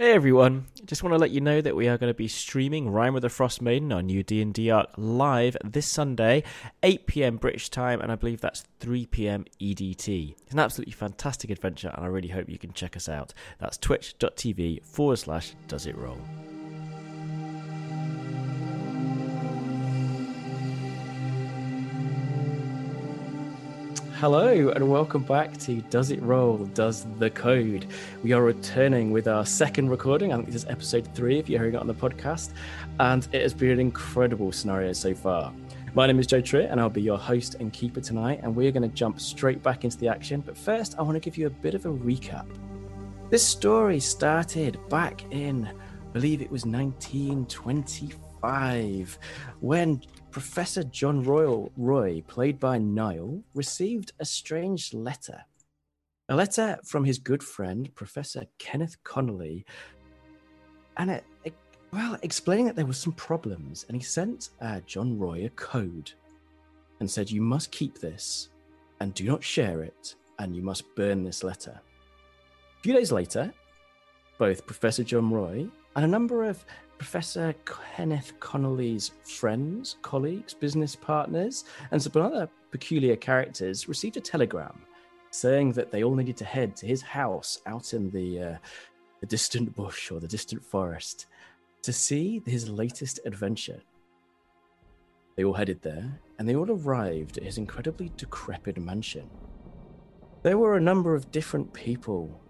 Hey everyone! Just want to let you know that we are going to be streaming Rime with the Frost Maiden, our new D and D arc, live this Sunday, 8 p.m. British time, and I believe that's 3 p.m. EDT. It's an absolutely fantastic adventure, and I really hope you can check us out. That's twitch.tv forward slash Does It Roll. Hello and welcome back to Does It Roll? Does the Code? We are returning with our second recording. I think this is episode three if you're hearing it on the podcast, and it has been an incredible scenario so far. My name is Joe Tritt, and I'll be your host and keeper tonight. And we're going to jump straight back into the action. But first, I want to give you a bit of a recap. This story started back in, I believe it was 1925, when Professor John Royal Roy, played by Niall, received a strange letter. A letter from his good friend, Professor Kenneth Connolly, and it, it well, explaining that there were some problems, and he sent uh, John Roy a code and said, You must keep this and do not share it, and you must burn this letter. A few days later, both Professor John Roy and a number of Professor Kenneth Connolly's friends, colleagues, business partners, and some other peculiar characters received a telegram saying that they all needed to head to his house out in the, uh, the distant bush or the distant forest to see his latest adventure. They all headed there, and they all arrived at his incredibly decrepit mansion. There were a number of different people,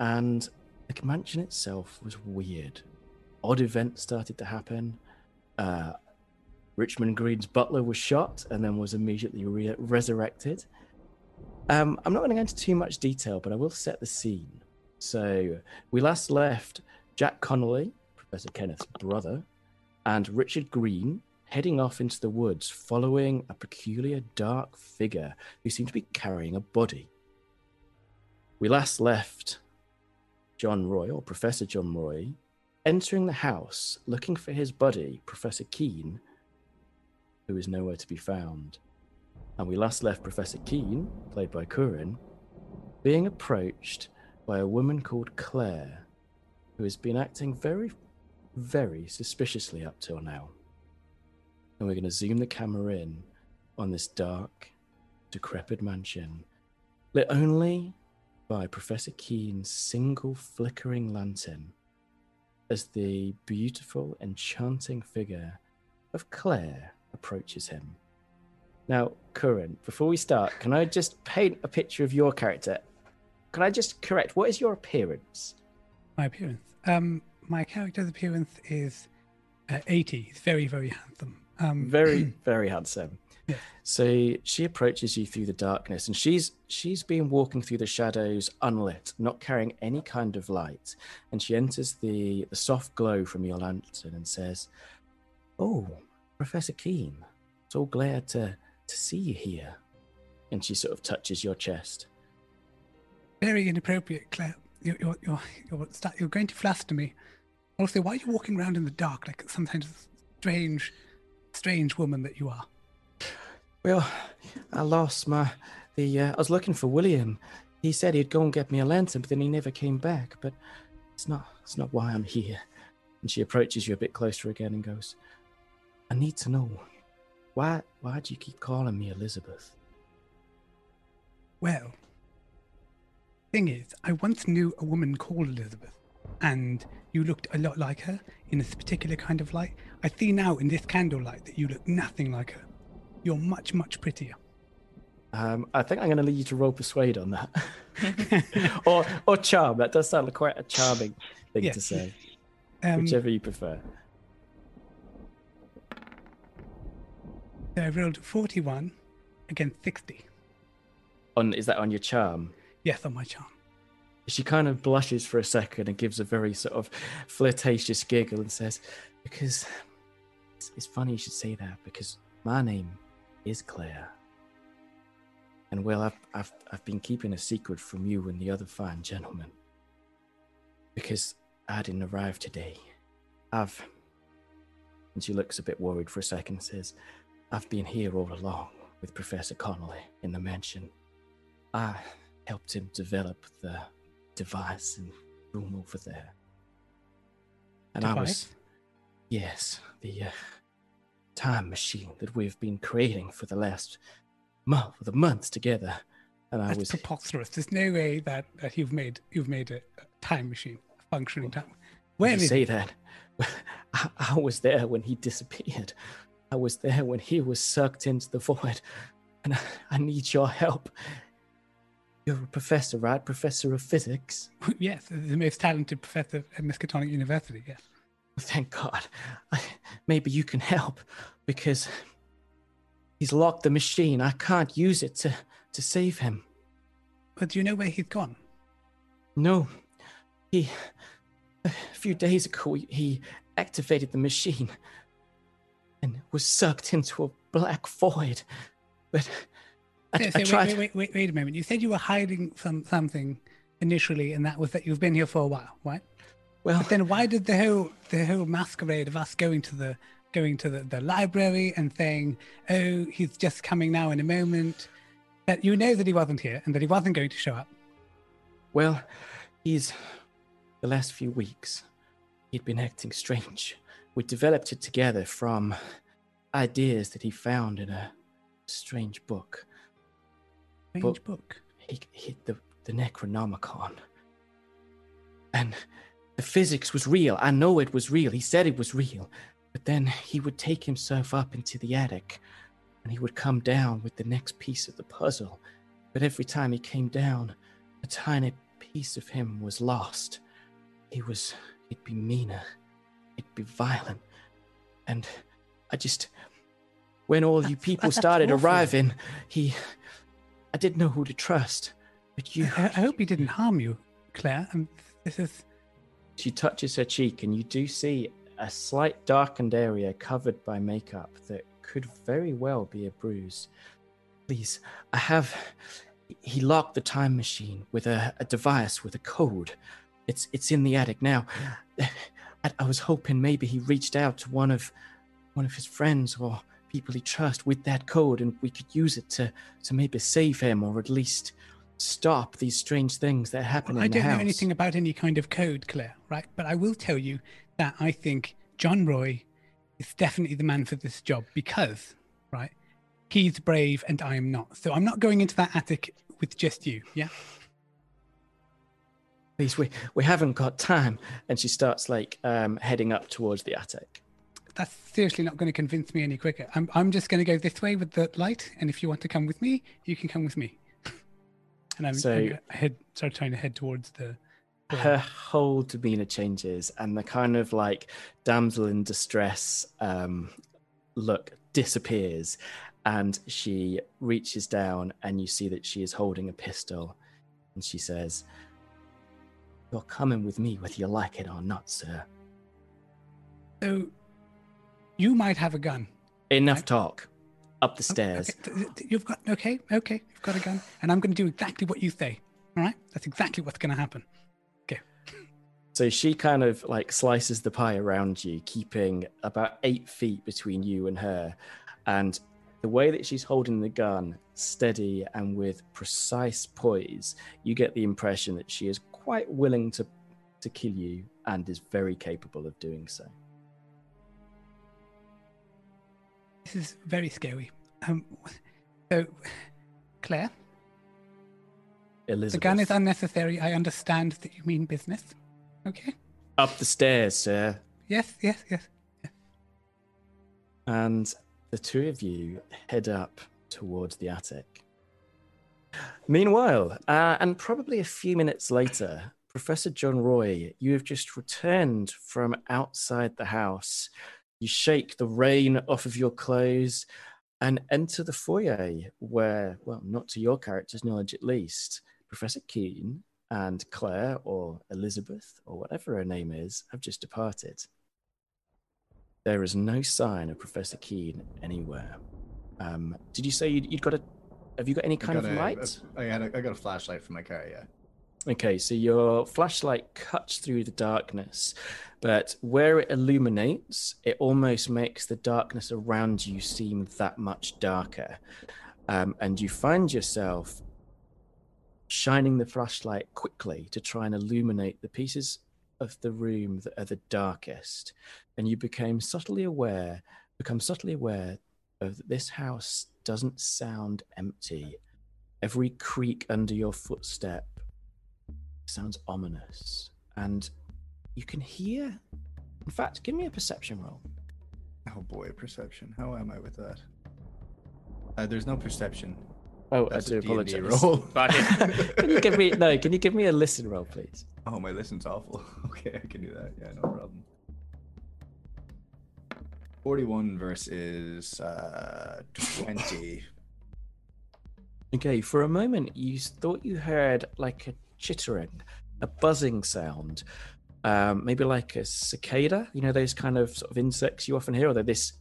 and the mansion itself was weird odd events started to happen. Uh, Richmond Green's butler was shot and then was immediately re- resurrected. Um, I'm not going to go into too much detail, but I will set the scene. So we last left Jack Connolly, Professor Kenneth's brother, and Richard Green heading off into the woods, following a peculiar dark figure who seemed to be carrying a body. We last left John Roy, or Professor John Roy, entering the house looking for his buddy, Professor Keene, who is nowhere to be found. And we last left Professor Keene, played by Curran, being approached by a woman called Claire, who has been acting very, very suspiciously up till now. And we're going to zoom the camera in on this dark, decrepit mansion, lit only by Professor Keene's single flickering lantern as the beautiful, enchanting figure of Claire approaches him. Now, Curran, before we start, can I just paint a picture of your character? Can I just correct? What is your appearance? My appearance. Um, my character's appearance is uh, 80. He's very, very handsome. Um, very, very handsome. So she approaches you through the darkness, and she's she's been walking through the shadows unlit, not carrying any kind of light. And she enters the the soft glow from your lantern and says, "Oh, Professor Keene, so glad to to see you here." And she sort of touches your chest. Very inappropriate, Claire. You're you're you're you're, you're going to fluster me. Also, why are you walking around in the dark like sometimes strange, strange woman that you are? Well, I lost my the. Uh, I was looking for William. He said he'd go and get me a lantern, but then he never came back. But it's not. It's not why I'm here. And she approaches you a bit closer again and goes, "I need to know why. Why do you keep calling me Elizabeth?" Well, thing is, I once knew a woman called Elizabeth, and you looked a lot like her in this particular kind of light. I see now in this candlelight that you look nothing like her. You're much, much prettier. Um, I think I'm going to leave you to roll persuade on that, or or charm. That does sound like quite a charming thing yeah. to say. Um, Whichever you prefer. So I rolled 41 against 60. On is that on your charm? Yes, on my charm. She kind of blushes for a second and gives a very sort of flirtatious giggle and says, "Because it's, it's funny you should say that because my name is Claire. And well, I've, I've, I've been keeping a secret from you and the other fine gentlemen. Because I didn't arrive today. I've. And she looks a bit worried for a second and says, I've been here all along with Professor Connolly in the mansion. I helped him develop the device and room over there. And I was, yes, the uh, time machine that we've been creating for the last month, the months together. And I That's was, preposterous. There's no way that, that you've made you've made a, time machine, a functioning time. Where you say it? that? I, I was there when he disappeared. I was there when he was sucked into the void. And I, I need your help. You're a professor, right? Professor of physics. yes, the most talented professor at Miskatonic University. Yes. Thank God. Maybe you can help because he's locked the machine. I can't use it to, to save him. But do you know where he's gone? No. He. A few days ago, he activated the machine and was sucked into a black void. But I, So- I so wait, tried. wait, wait, wait, wait a moment. You said you were hiding some something initially, and that was that you've been here for a while, right? Well, But then why did the whole the whole masquerade of us going to the going to the, the library and saying, "Oh, he's just coming now in a moment," that you know that he wasn't here and that he wasn't going to show up. Well, he's the last few weeks he'd been acting strange. We developed it together from ideas that he found in a strange book. Strange book. He hit the, the Necronomicon. And the physics was real. I know it was real. He said it was real. But then he would take himself up into the attic and he would come down with the next piece of the puzzle. But every time he came down, a tiny piece of him was lost. He was, he'd be meaner, he'd be violent. And I just, when all you people started awful. arriving, he, I didn't know who to trust. But you, I, I hope he didn't harm you, Claire. And this is she touches her cheek, and you do see a slight darkened area covered by makeup that could very well be a bruise. Please, I have. He locked the time machine with a, a device with a code. It's it's in the attic now. I, I was hoping maybe he reached out to one of one of his friends or people he trusts with that code, and we could use it to to maybe save him or at least stop these strange things that happen I in the don't know anything about any kind of code, Claire, right? But I will tell you that I think John Roy is definitely the man for this job because, right, he's brave and I am not. So I'm not going into that attic with just you, yeah? please we we haven't got time and she starts like um heading up towards the attic That's seriously not going to convince me any quicker. I'm, I'm just going to go this way with the light, and if you want to come with me, you can come with me. And I'm, So- I'm head, start trying to head towards the. her whole demeanor changes and the kind of like damsel in distress um look disappears and she reaches down and you see that she is holding a pistol and she says you're coming with me whether you like it or not sir So, you might have a gun. enough Right. talk up the stairs okay, You've got okay, okay. You've got a gun, and I'm going to do exactly what you say. All right, that's exactly what's going to happen. Okay. So she kind of like slices the pie around you, keeping about eight feet between you and her. And the way that she's holding the gun, steady and with precise poise, you get the impression that she is quite willing to, to kill you and is very capable of doing so. This is very scary. Um, so, Claire, Elizabeth. the gun is unnecessary. I understand that you mean business. Okay. up the stairs, sir. Yes, yes, yes. and the two of you head up towards the attic. Meanwhile, uh, and probably a few minutes later, Professor John Roy, you have just returned from outside the house. You shake the rain off of your clothes and enter the foyer where, well, not to your character's knowledge at least, Professor Keene and Claire or Elizabeth or whatever her name is have just departed. There is no sign of Professor Keene anywhere. Um, did you say you'd, you'd got a? Have you got any kind of a- light? I had a, I got a flashlight for my car. Yeah. Okay, so your flashlight cuts through the darkness, but where it illuminates, it almost makes the darkness around you seem that much darker. Um, and you find yourself shining the flashlight quickly to try and illuminate the pieces of the room that are the darkest, and you became subtly aware, become subtly aware of that this house doesn't sound empty. Every creak under your footstep sounds ominous, and you can hear. In fact, give me a perception roll. Oh boy, perception. How am I with that? Uh, there's no perception. Oh, That's I a do D&D apologize. roll. But can you give me no? Can you give me a listen roll, please? oh, my listen's awful. Okay, I can do that. Yeah, no problem. 41 versus uh, 20. Okay, for a moment you thought you heard like a chittering, a buzzing sound, um, maybe like a cicada. You know those kind of sort of insects you often hear. Although this,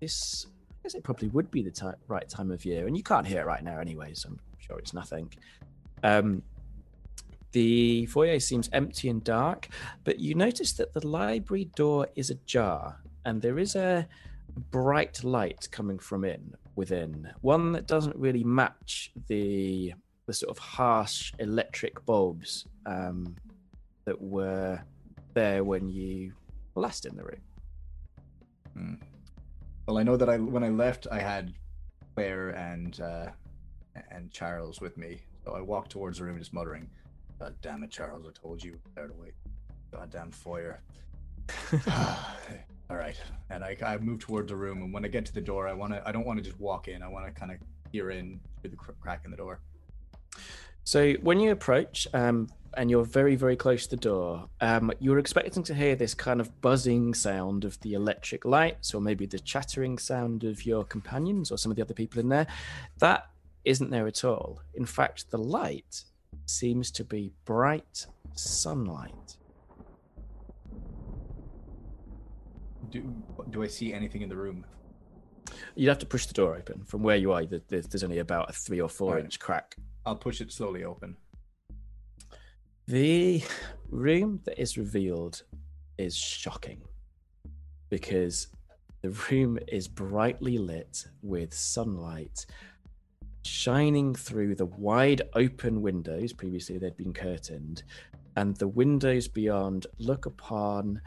this, I guess it probably would be the ti right time of year, and you can't hear it right now anyway. So I'm sure it's nothing. Um, the foyer seems empty and dark, but you notice that the library door is ajar, and there is a bright light coming from in within. One that doesn't really match the the sort of harsh electric bulbs um, that were there when you last in the room. Hmm. Well, I know that I when I left, I had Claire and uh, and Charles with me. So I walked towards the room, just muttering, "God damn it, Charles! I told you there to wait. Goddamn foyer." All right, and I, I move towards the room, and when I get to the door, I want to. I don't want to just walk in. I want to kind of peer in through the cr- crack in the door. So when you approach, um, and you're very, very close to the door, um, you're expecting to hear this kind of buzzing sound of the electric lights, or maybe the chattering sound of your companions or some of the other people in there. That isn't there at all. In fact, the light seems to be bright sunlight. Do do I see anything in the room? You'd have to push the door open from where you are. There's, only about a three or four inch crack. I'll push it slowly open. The room that is revealed is shocking because the room is brightly lit with sunlight shining through the wide open windows. Previously, they'd been curtained, and the windows beyond look upon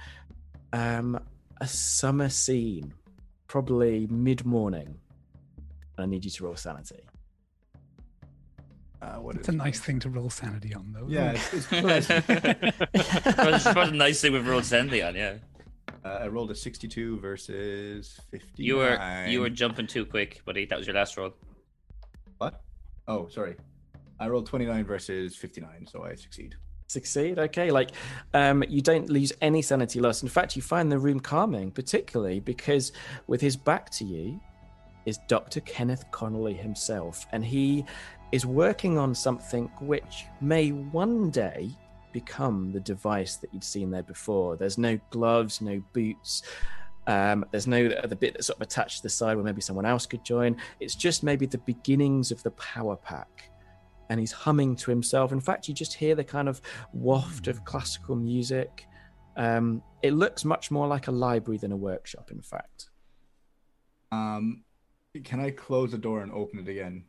um, a summer scene, probably mid morning. I need you to roll sanity. Uh, what It's is a my- nice thing to roll sanity on, though. Yeah, it's, it's, it's probably a nice thing with rolled sanity on, yeah. uh, I rolled a 62 versus 50. You were you were jumping too quick, buddy. That was your last roll. What? Oh, sorry. I rolled 29 versus 59, so I succeed. succeed okay like um you don't lose any sanity loss in fact you find the room calming particularly because with his back to you is dr kenneth connolly himself and he is working on something which may one day become the device that you'd seen there before there's no gloves no boots um, there's no the bit that's sort of attached to the side where maybe someone else could join it's just maybe the beginnings of the power pack and he's humming to himself. In fact, you just hear the kind of waft of classical music. Um, it looks much more like a library than a workshop, in fact. Um, can I close the door and open it again,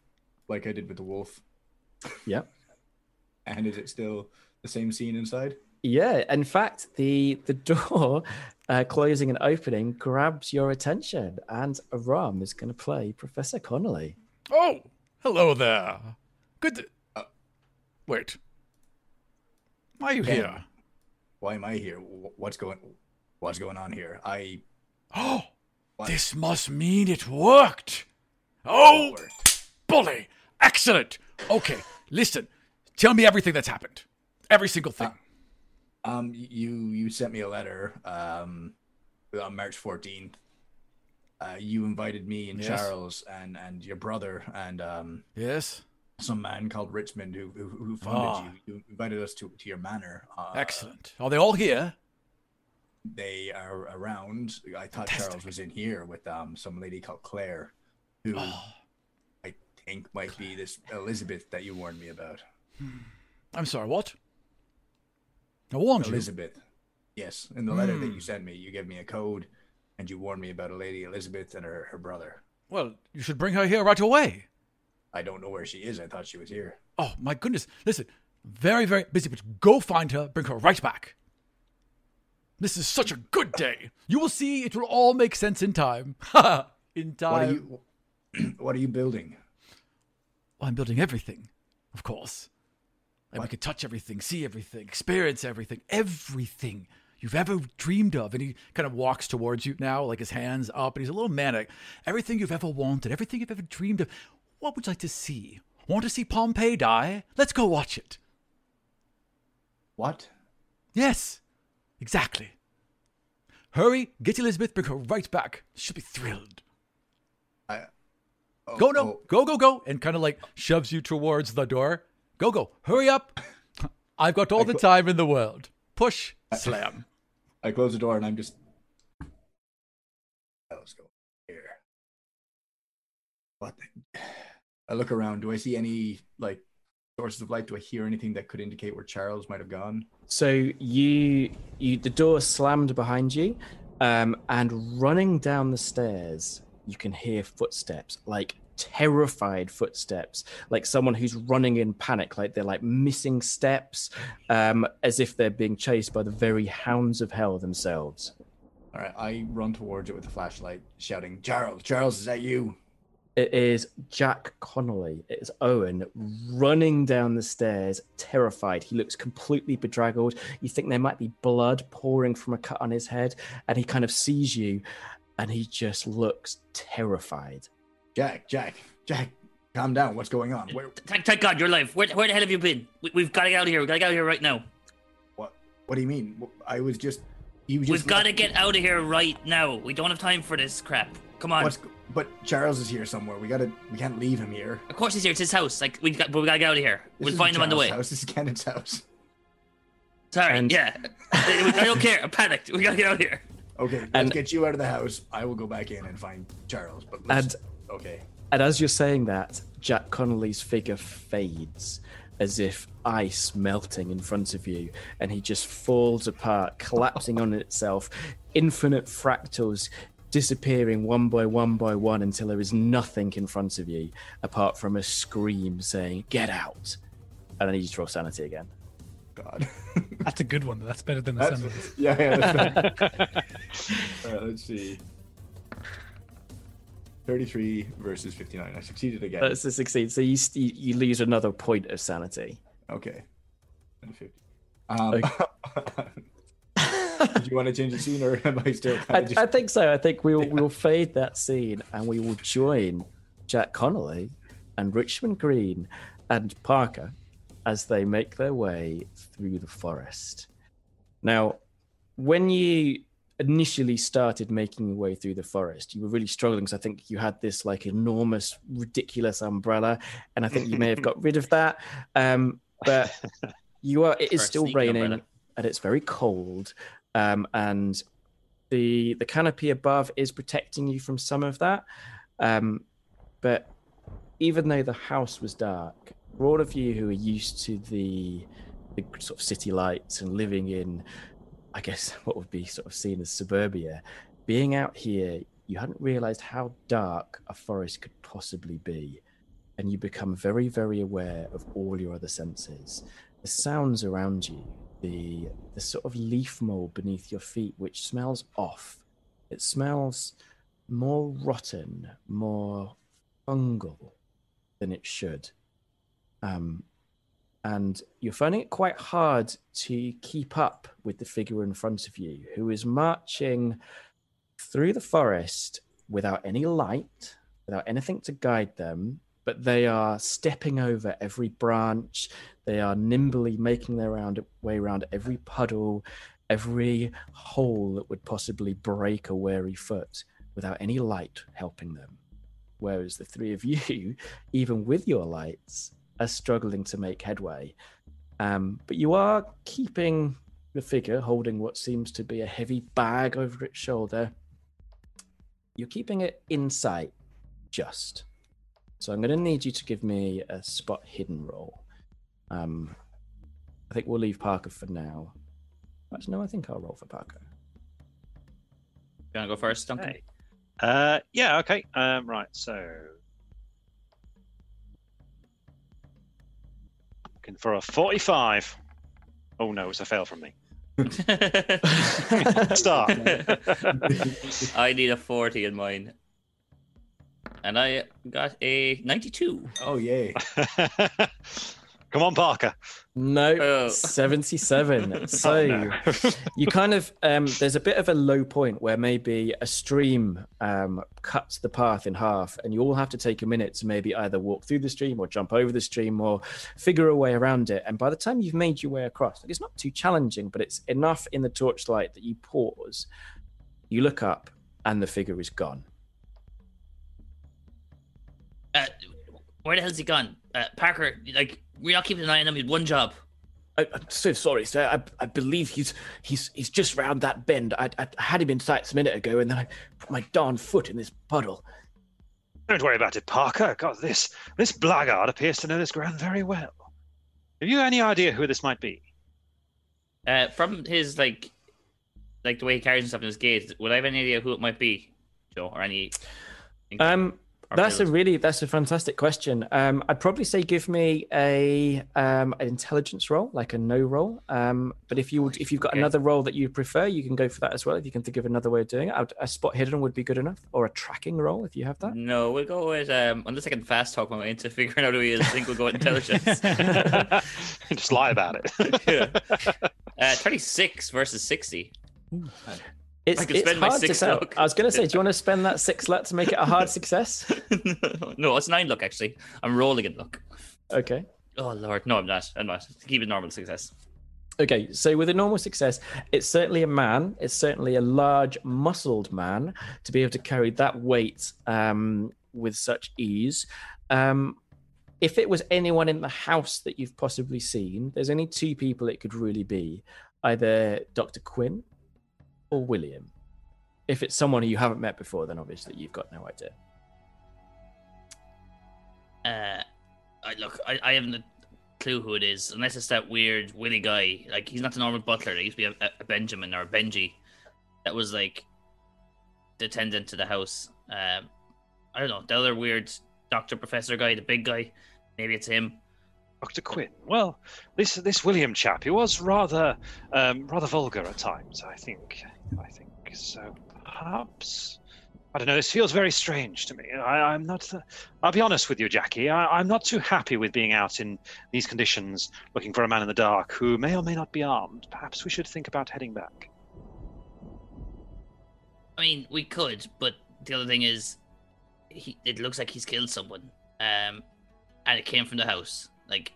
like I did with the wolf? Yep. And is it still the same scene inside? Yeah, in fact, the the door uh, closing and opening grabs your attention, and Aram is going to play Professor Connolly. Oh, hello there. Good. To... Uh, Wait. Why are you Ben. here? Why am I here? What's going? What's going on here? I. Oh, What? this must mean it worked. Oh, bully. Excellent. Okay, listen. Tell me everything that's happened. Every single thing. Um, you you sent me a letter. Um, on March fourteenth. Uh, you invited me and Yes. Charles and and your brother and um yes? some man called Richmond who who, who funded Ah. you. You invited us to to your manor. Uh, Excellent. Are they all here? They are around. I thought Fantastic. Charles was in here with um some lady called Claire, who Oh, think might be this Elizabeth that you warned me about. I'm sorry, what? I warned you. Elizabeth. Yes, in the letter that Hmm. you sent me, you gave me a code, and you warned me about a lady Elizabeth and her her brother. Well, you should bring her here right away. I don't know where she is. I thought she was here. Oh my goodness! Listen, very very busy, but go find her, bring her right back. This is such a good day. You will see; it will all make sense in time. in time. What are you? What are you building? Well, I'm building everything, of course. And we can touch everything, see everything, experience everything, everything you've ever dreamed of. And he kind of walks towards you now, like his hands up, and he's a little manic. Everything you've ever wanted, everything you've ever dreamed of. What would you like to see? Want to see Pompeii die? Let's go watch it. What? Yes, exactly. Hurry, get Elizabeth, bring her right back. She'll be thrilled. I. Oh, Go, no, oh, go, go, go, and kind of like shoves you towards the door. Go, go, hurry up. I've got all the cl- time in the world. Push, slam. I close the door and I'm just. Let's go here. What? The... I look around. Do I see any like sources of light? Do I hear anything that could indicate where Charles might have gone? So you you the door slammed behind you, um, and running down the stairs, you can hear footsteps, like terrified footsteps, like someone who's running in panic, like they're like missing steps, um, as if they're being chased by the very hounds of hell themselves. All right, I run towards it with a flashlight, shouting, "Charles, Charles, is that you?" It is Jack Connolly. It is Owen running down the stairs, terrified. He looks completely bedraggled. You think there might be blood pouring from a cut on his head, and he kind of sees you, and he just looks terrified. Jack, Jack, Jack, calm down. What's going on? Where? Thank, thank God you're alive. Where, where the hell have you been? We, we've got to get out of here. We've got to get out of here right now. What? What do you mean? I was just. You just. We've got to get out of here right now. We don't have time for this crap. Come on. What's? But Charles is here somewhere. We gotta. We can't leave him here. Of course he's here. It's his house. Like we got, but we gotta get out of here. This we'll find him on the Charles' way. House. This is Kenneth's house. Sorry. And- Yeah. I don't care. I'm panicked. We gotta get out of here. Okay, let's And- get you out of the house. I will go back in and find Charles. But let's, okay, And as you're saying that, Jack Connolly's figure fades as if ice melting in front of you, and he just falls apart, collapsing on itself. Infinite fractals disappearing one by one by one until there is nothing in front of you apart from a scream saying, Get out! And I need you to roll sanity again. God. That's a good one. though. That's better than the That's, sun. yeah, yeah. That's better. All right, let's see. 33 versus 59. I succeeded again. That's a succeed. So you, st- you lose another point of sanity. Okay. And 50. Um, did you want to change the scene or am I still I, just... I think so. I think we'll we'll fade that scene and we will join Jack Connolly and Richmond Green and Parker as they make their way through the forest. Now, when you initially started making your way through the forest, you were really struggling because I think you had this like enormous, ridiculous umbrella, and I think you may have got rid of that. Um, but you are it is still raining umbrella. and it's very cold um, and the the canopy above is protecting you from some of that um, but even though the house was dark for all of you who are used to the sort of city lights and living in i guess what would be sort of seen as suburbia being out here you hadn't realized how dark a forest could possibly be. And you become very very aware of all your other senses the sounds around you the the sort of leaf mold beneath your feet which smells off. It smells more rotten more fungal than it should um and you're finding it quite hard to keep up with the figure in front of you who is marching through the forest without any light without anything to guide them but they are stepping over every branch they are nimbly making their round, way around every puddle, every hole that would possibly break a wary foot without any light helping them. Whereas the three of you, even with your lights, are struggling to make headway. Um, but you are keeping the figure holding what seems to be a heavy bag over its shoulder. You're keeping it in sight, just. So I'm going to need you to give me a spot hidden roll. Um, I think we'll leave Parker for now. Actually, no, I think I'll roll for Parker. You wanna go first, Duncan? Okay. Uh, yeah, okay. Um, right, so looking for a 45. Oh no, it's a fail from me. Start. I need a 40 in mine. And I got a 92. Oh yay! Come on, Parker. No, Oh. 77. So Oh, no. you kind of um, there's a bit of a low point where maybe a stream um, cuts the path in half, and you all have to take a minute to maybe either walk through the stream or jump over the stream or figure a way around it. And by the time you've made your way across, like, it's not too challenging, but it's enough in the torchlight that you pause, you look up, and the figure is gone. Uh, where the hell's he gone? Uh, Parker, like, we're not keeping an eye on him. He had one job. I, I'm so sorry, sir. I, I believe he's he's he's just round that bend. I, I had him in sights a minute ago, and then I put my darn foot in this puddle. Don't worry about it, Parker. God, this this blackguard appears to know this ground very well. Have you any idea who this might be? Uh, from his, like, like the way he carries himself in his gaze, would I have any idea who it might be, Joe? Or any. Um, or that's a really that's a fantastic question. Um, I'd probably say give me a um an intelligence role, like a no role. Um, but if you would, if you've got Okay. another role that you prefer, you can go for that as well. If you can think of another way of doing it, I'd- a spot hidden would be good enough, or a tracking role if you have that. No, we'll go with um. Unless I can fast talk my way into figuring out who he is, I think we'll go with intelligence. Just lie about it. Yeah. uh, twenty-six versus sixty. It's, I it's spend my hard to sell. I was going to say, do you want to spend that six luck to make it a hard success? no, it's nine luck actually. I'm rolling in luck. Okay. Oh lord, no, I'm not. I'm not. Keep it normal success. Okay, so with a normal success, it's certainly a man. It's certainly a large, muscled man to be able to carry that weight um, with such ease. Um, if it was anyone in the house that you've possibly seen, there's only two people it could really be either Dr. Quinn or William. If it's someone you haven't met before, then obviously you've got no idea. Uh, I look, I, I haven't a clue who it is, unless it's that weird Willy guy. Like he's not the normal butler. There used to be a, a Benjamin or a Benji that was like the attendant to the house. Um, I don't know the other weird doctor professor guy, the big guy. Maybe it's him. Dr. Quinn. Well, this this William chap, he was rather um, rather vulgar at times. I think. I think so. Perhaps. I don't know. This feels very strange to me. I, I'm not. I'll be honest with you, Jackie. I, I'm not too happy with being out in these conditions, looking for a man in the dark who may or may not be armed. Perhaps we should think about heading back. I mean, we could, but the other thing is, he, it looks like he's killed someone, um, and it came from the house. Like,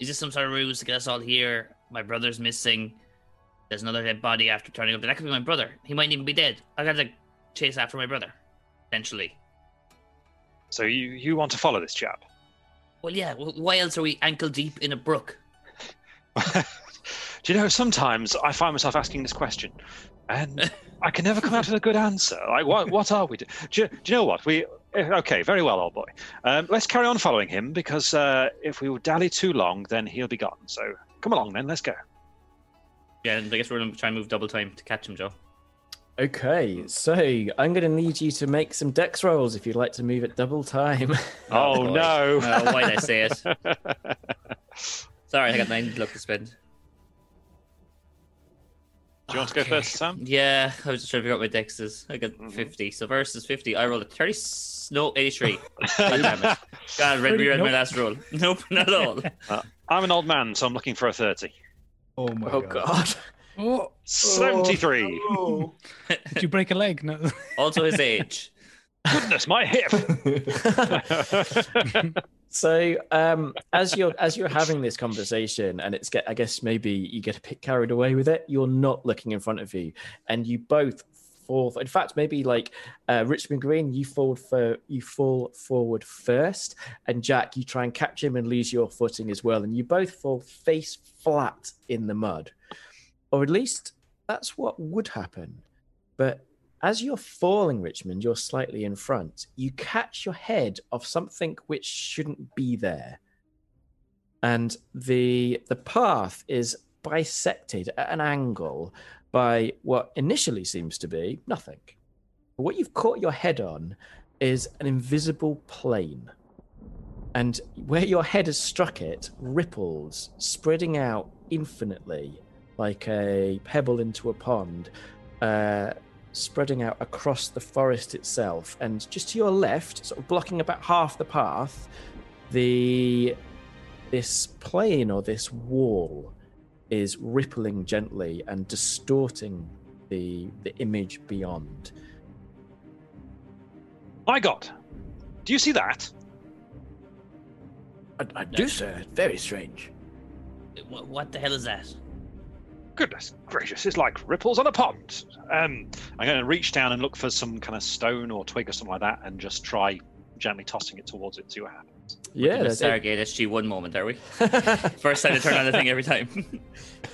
is this some sort of ruse to get us all here? My brother's missing. There's another dead body after turning up. That could be my brother. He might even be dead. I gotta chase after my brother, potentially. So you you want to follow this chap? Well, yeah. Why else are we ankle deep in a brook? Do you know, sometimes I find myself asking this question, and I can never come out with a good answer. Like, what, what are we doing? Do, you- do you know what? We eh, okay, very well, old boy. Um, let's carry on following him because uh, if we will dally too long, then he'll be gone. So come along, then. Let's go. Yeah, and I guess we're gonna try and move double time to catch him, Joe. Okay, so I'm going to need you to make some dex rolls if you'd like to move at double time. Oh, boy. no! Uh, why did I say it? Sorry, I got nine luck to spend. Do you want to go first, Sam? Yeah, I was just trying to figure out my dexes. I got Mhm. 50. So versus 50, I rolled a 30. No, 83. God damn it. God, read, reread my last roll. Nope, not at all. I'm an old man, so I'm looking for a thirty. Oh my oh, god. God. Oh, Seventy-three. Oh. did you break a leg? No. Also his age. Goodness, my hip. So, um, as you're as you're having this conversation, and it's get, I guess maybe you get a bit carried away with it. You're not looking in front of you, and you both In fact, maybe like uh, Richmond Green, you fall for you fall forward first, and Jack, you try and catch him and lose your footing as well, and you both fall face flat in the mud, or at least that's what would happen. But as you're falling, Richmond, you're slightly in front. You catch your head of something which shouldn't be there, and the the path is bisected at an angle by what initially seems to be nothing. What you've caught your head on is an invisible plane, and where your head has struck it, ripples spreading out infinitely like a pebble into a pond, uh, spreading out across the forest itself. And just to your left, sort of blocking about half the path, the this plane or this wall is rippling gently and distorting the the image beyond. My God, do you see that? I, I do, sir. Very strange. What, what the hell is that? Goodness gracious, it's like ripples on a pond. Um, I'm going to reach down and look for some kind of stone or twig or something like that, and just try gently tossing it towards it. See what happens. Yeah, In a that's it. Stargate SG one moment, are we? First time to turn on the thing every time.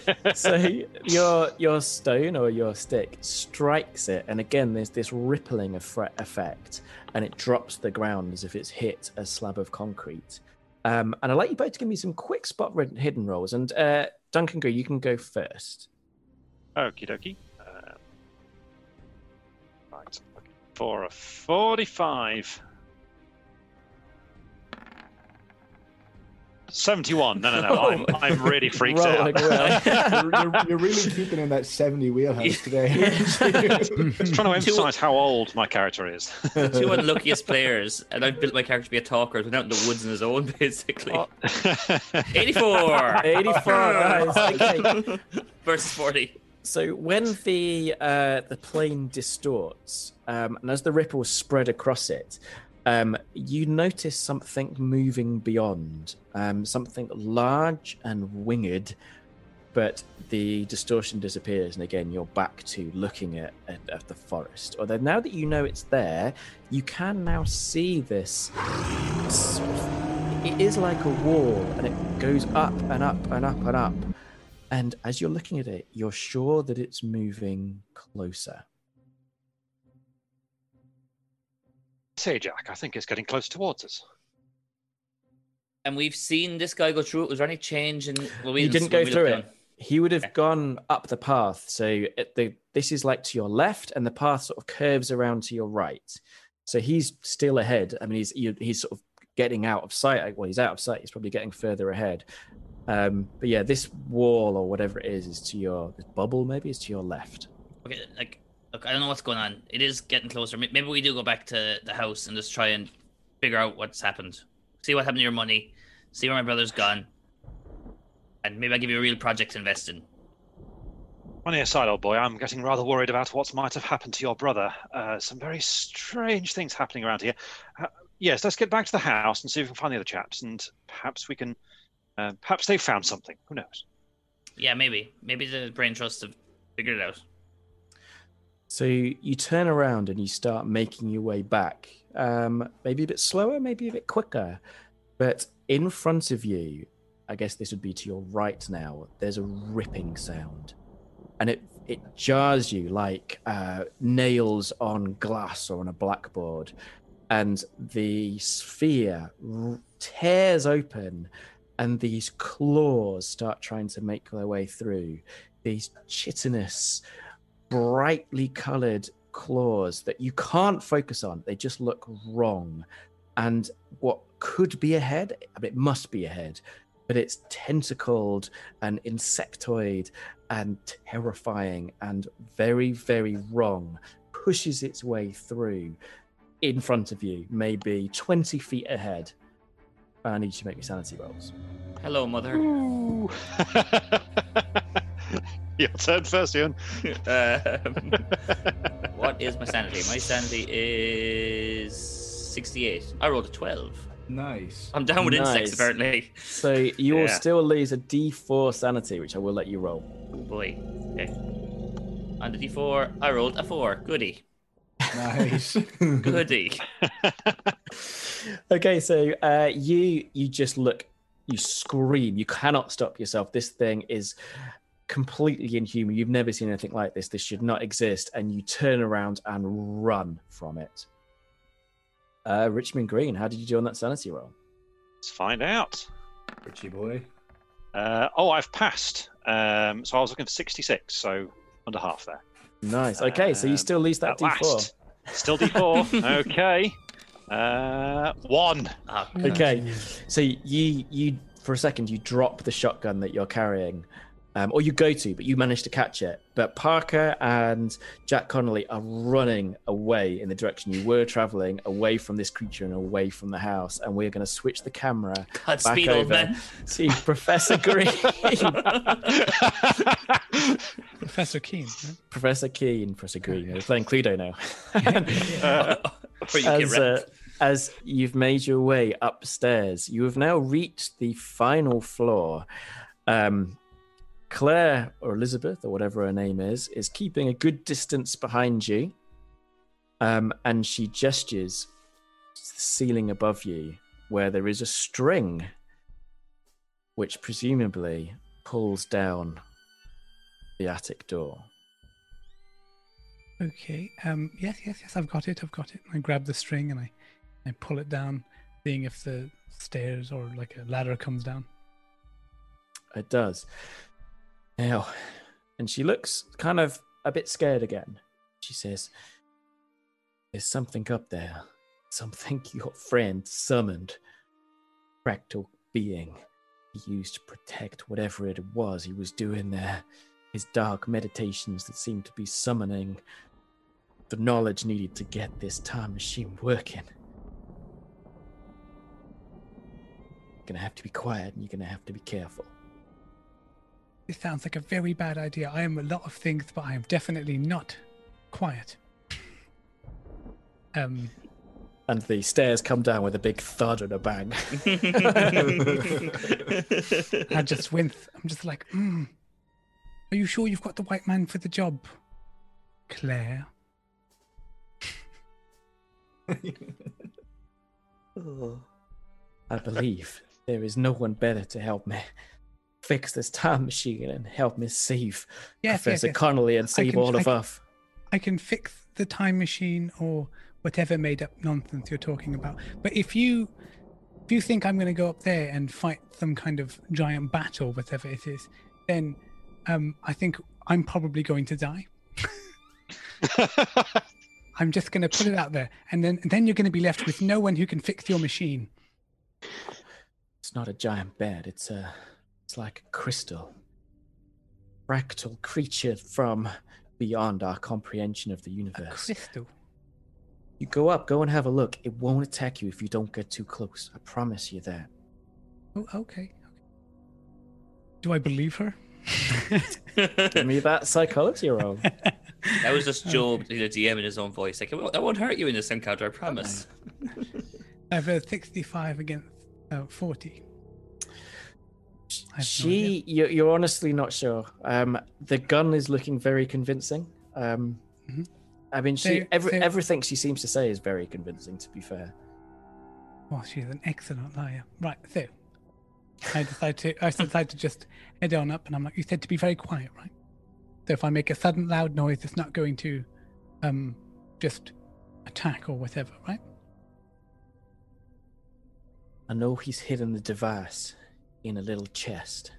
so your your stone or your stick strikes it, and again there's this rippling effre- effect, and it drops to the ground as if it's hit a slab of concrete. Um, and I'd like you both to give me some quick spot hidden rolls. And uh, Duncan Gray, you can go first. Okie dokie. Um, right, for a 45. 71. No, no, no. I'm, I'm really freaked Roll out. like well. you're, you're, you're really keeping in that 70 wheelhouse today. Just trying to emphasize how old my character is. The Two unluckiest players, and I've built my character to be a talker without in the woods on his own, basically. Oh. 84! 84, nice. Okay. Versus 40. So when the uh, the plane distorts, um, and as the ripples spread across it, um, you notice something moving beyond, um, something large and winged, but the distortion disappears, and again you're back to looking at, at, at the forest. Although now that you know it's there, you can now see this. It is like a wall, and it goes up and up and up and up. And as you're looking at it, you're sure that it's moving closer. Say, Jack, I think it's getting close towards us. And we've seen this guy go through it. Was there any change in. Well, we He didn't go through looked it. He would have gone up the path. So at the this is like to your left, and the path sort of curves around to your right. So he's still ahead. I mean, he's he's sort of getting out of sight. Well, he's out of sight. He's probably getting further ahead. Um, but yeah, this wall or whatever it is is to your this bubble. Maybe is to your left. Okay, like, look, I don't know what's going on. It is getting closer. Maybe we do go back to the house and just try and figure out what's happened. See what happened to your money. See where my brother's gone. And maybe I'll give you a real project to invest in. On the aside, old boy, I'm getting rather worried about what might have happened to your brother. Uh, some very strange things happening around here. Uh, yes, let's get back to the house and see if we can find the other chaps, and perhaps we can. Uh, perhaps they've found something. Who knows? Yeah, maybe. Maybe the brain trust have figured it out. So you turn around and you start making your way back. Um, maybe a bit slower, maybe a bit quicker. But in front of you, I guess this would be to your right now, there's a ripping sound. And it, it jars you like uh, nails on glass or on a blackboard. And the sphere r- tears open, and these claws start trying to make their way through. These chitinous, brightly colored claws that you can't focus on. They just look wrong. And what could be ahead, I mean, it must be ahead, but it's tentacled and insectoid and terrifying and very, very wrong. Pushes its way through in front of you, maybe 20 feet ahead. I need you to make me sanity rolls. Hello, mother. Ooh. Your turn first, Ian. um, what is my sanity? My sanity is 68. I rolled a 12. nice. I'm down with insects, apparently. So you will Yeah. still lose a d4 sanity, which I will let you roll. Oh boy. Okay. On the d4, I rolled a 4. Goody. Nice. Goody. okay, so uh, you you just look, you scream, you cannot stop yourself. This thing is completely inhuman. You've never seen anything like this. This should not exist, and you turn around and run from it. Uh, Richmond Green, how did you do on that sanity roll? Let's find out. Richie boy. Uh, oh, I've passed. Um, so I was looking for 66, so under half there. Nice. Okay, so you Um, still lose that d4. last. Still D4. okay. Uh, one. Oh, Okay, so you you for a second you drop the shotgun that you're carrying, um, or you go to, but you manage to catch it. But Parker and Jack Connolly are running away in the direction you were traveling, away from this creature and away from the house. And we're going to switch the camera back Godspeed, old over man. to Professor Green, Professor Keen. right? Professor Keen, Professor Green. We're playing Cluedo now. Where you as, uh, as you've made your way upstairs, you have now reached the final floor. Um, Claire or Elizabeth or whatever her name is is keeping a good distance behind you, um, and she gestures to the ceiling above you, where there is a string, which presumably pulls down the attic door. Okay. Um. Yes. Yes. Yes. I've got it. I've got it. I grab the string and I, I pull it down, seeing if the stairs or like a ladder comes down. It does. Now, and she looks kind of a bit scared again. She says, There's something up there. Something your friend summoned. Fractal being he used to protect whatever it was he was doing there. His dark meditations that seemed to be summoning the knowledge needed to get this time machine working. You're gonna have to be quiet and you're gonna have to be careful. This sounds like a very bad idea. I am a lot of things, but I am definitely not quiet. Um. and the stairs come down with a big thud and a bang. I just wince. I'm just like, mm, are you sure you've got the white man for the job, Claire? I believe there is no one better to help me fix this time machine and help me save Yes, yes, Professor yes. Connolly and save can- all I of can- us. I can fix the time machine or whatever made up nonsense you're talking about. But if you if you think I'm going to go up there and fight some kind of giant battle, whatever it is, then um, I think I'm probably going to die. I'm just going to put it out there, and then then you're going to be left with no one who can fix your machine. It's not a giant bed; It's a. It's like a crystal, fractal creature from beyond our comprehension of the universe. A universe. crystal. You go up, go and have a look. It won't attack you if you don't get too close. I promise you that. Oh, okay. okay. Do I believe her? Give me that psychology roll. That was just Job, the DM in his own voice. Like, "It that won't hurt you in this encounter, I promise. I have a 65 against uh, 40. Have no. She, you're, you're honestly not sure. Um, the gun is looking very convincing. Um, Mhm. I mean, she So- every, so- everyththing she seems to say is very convincing. To be fair, Well, she's an excellent liar. Right, so I decide to I decide to just head on up, and I'm like, you said to be very quiet, right? So if I make a sudden loud noise, it's not going to um just attack or whatever, right? I know he's hidden the device in a little chest.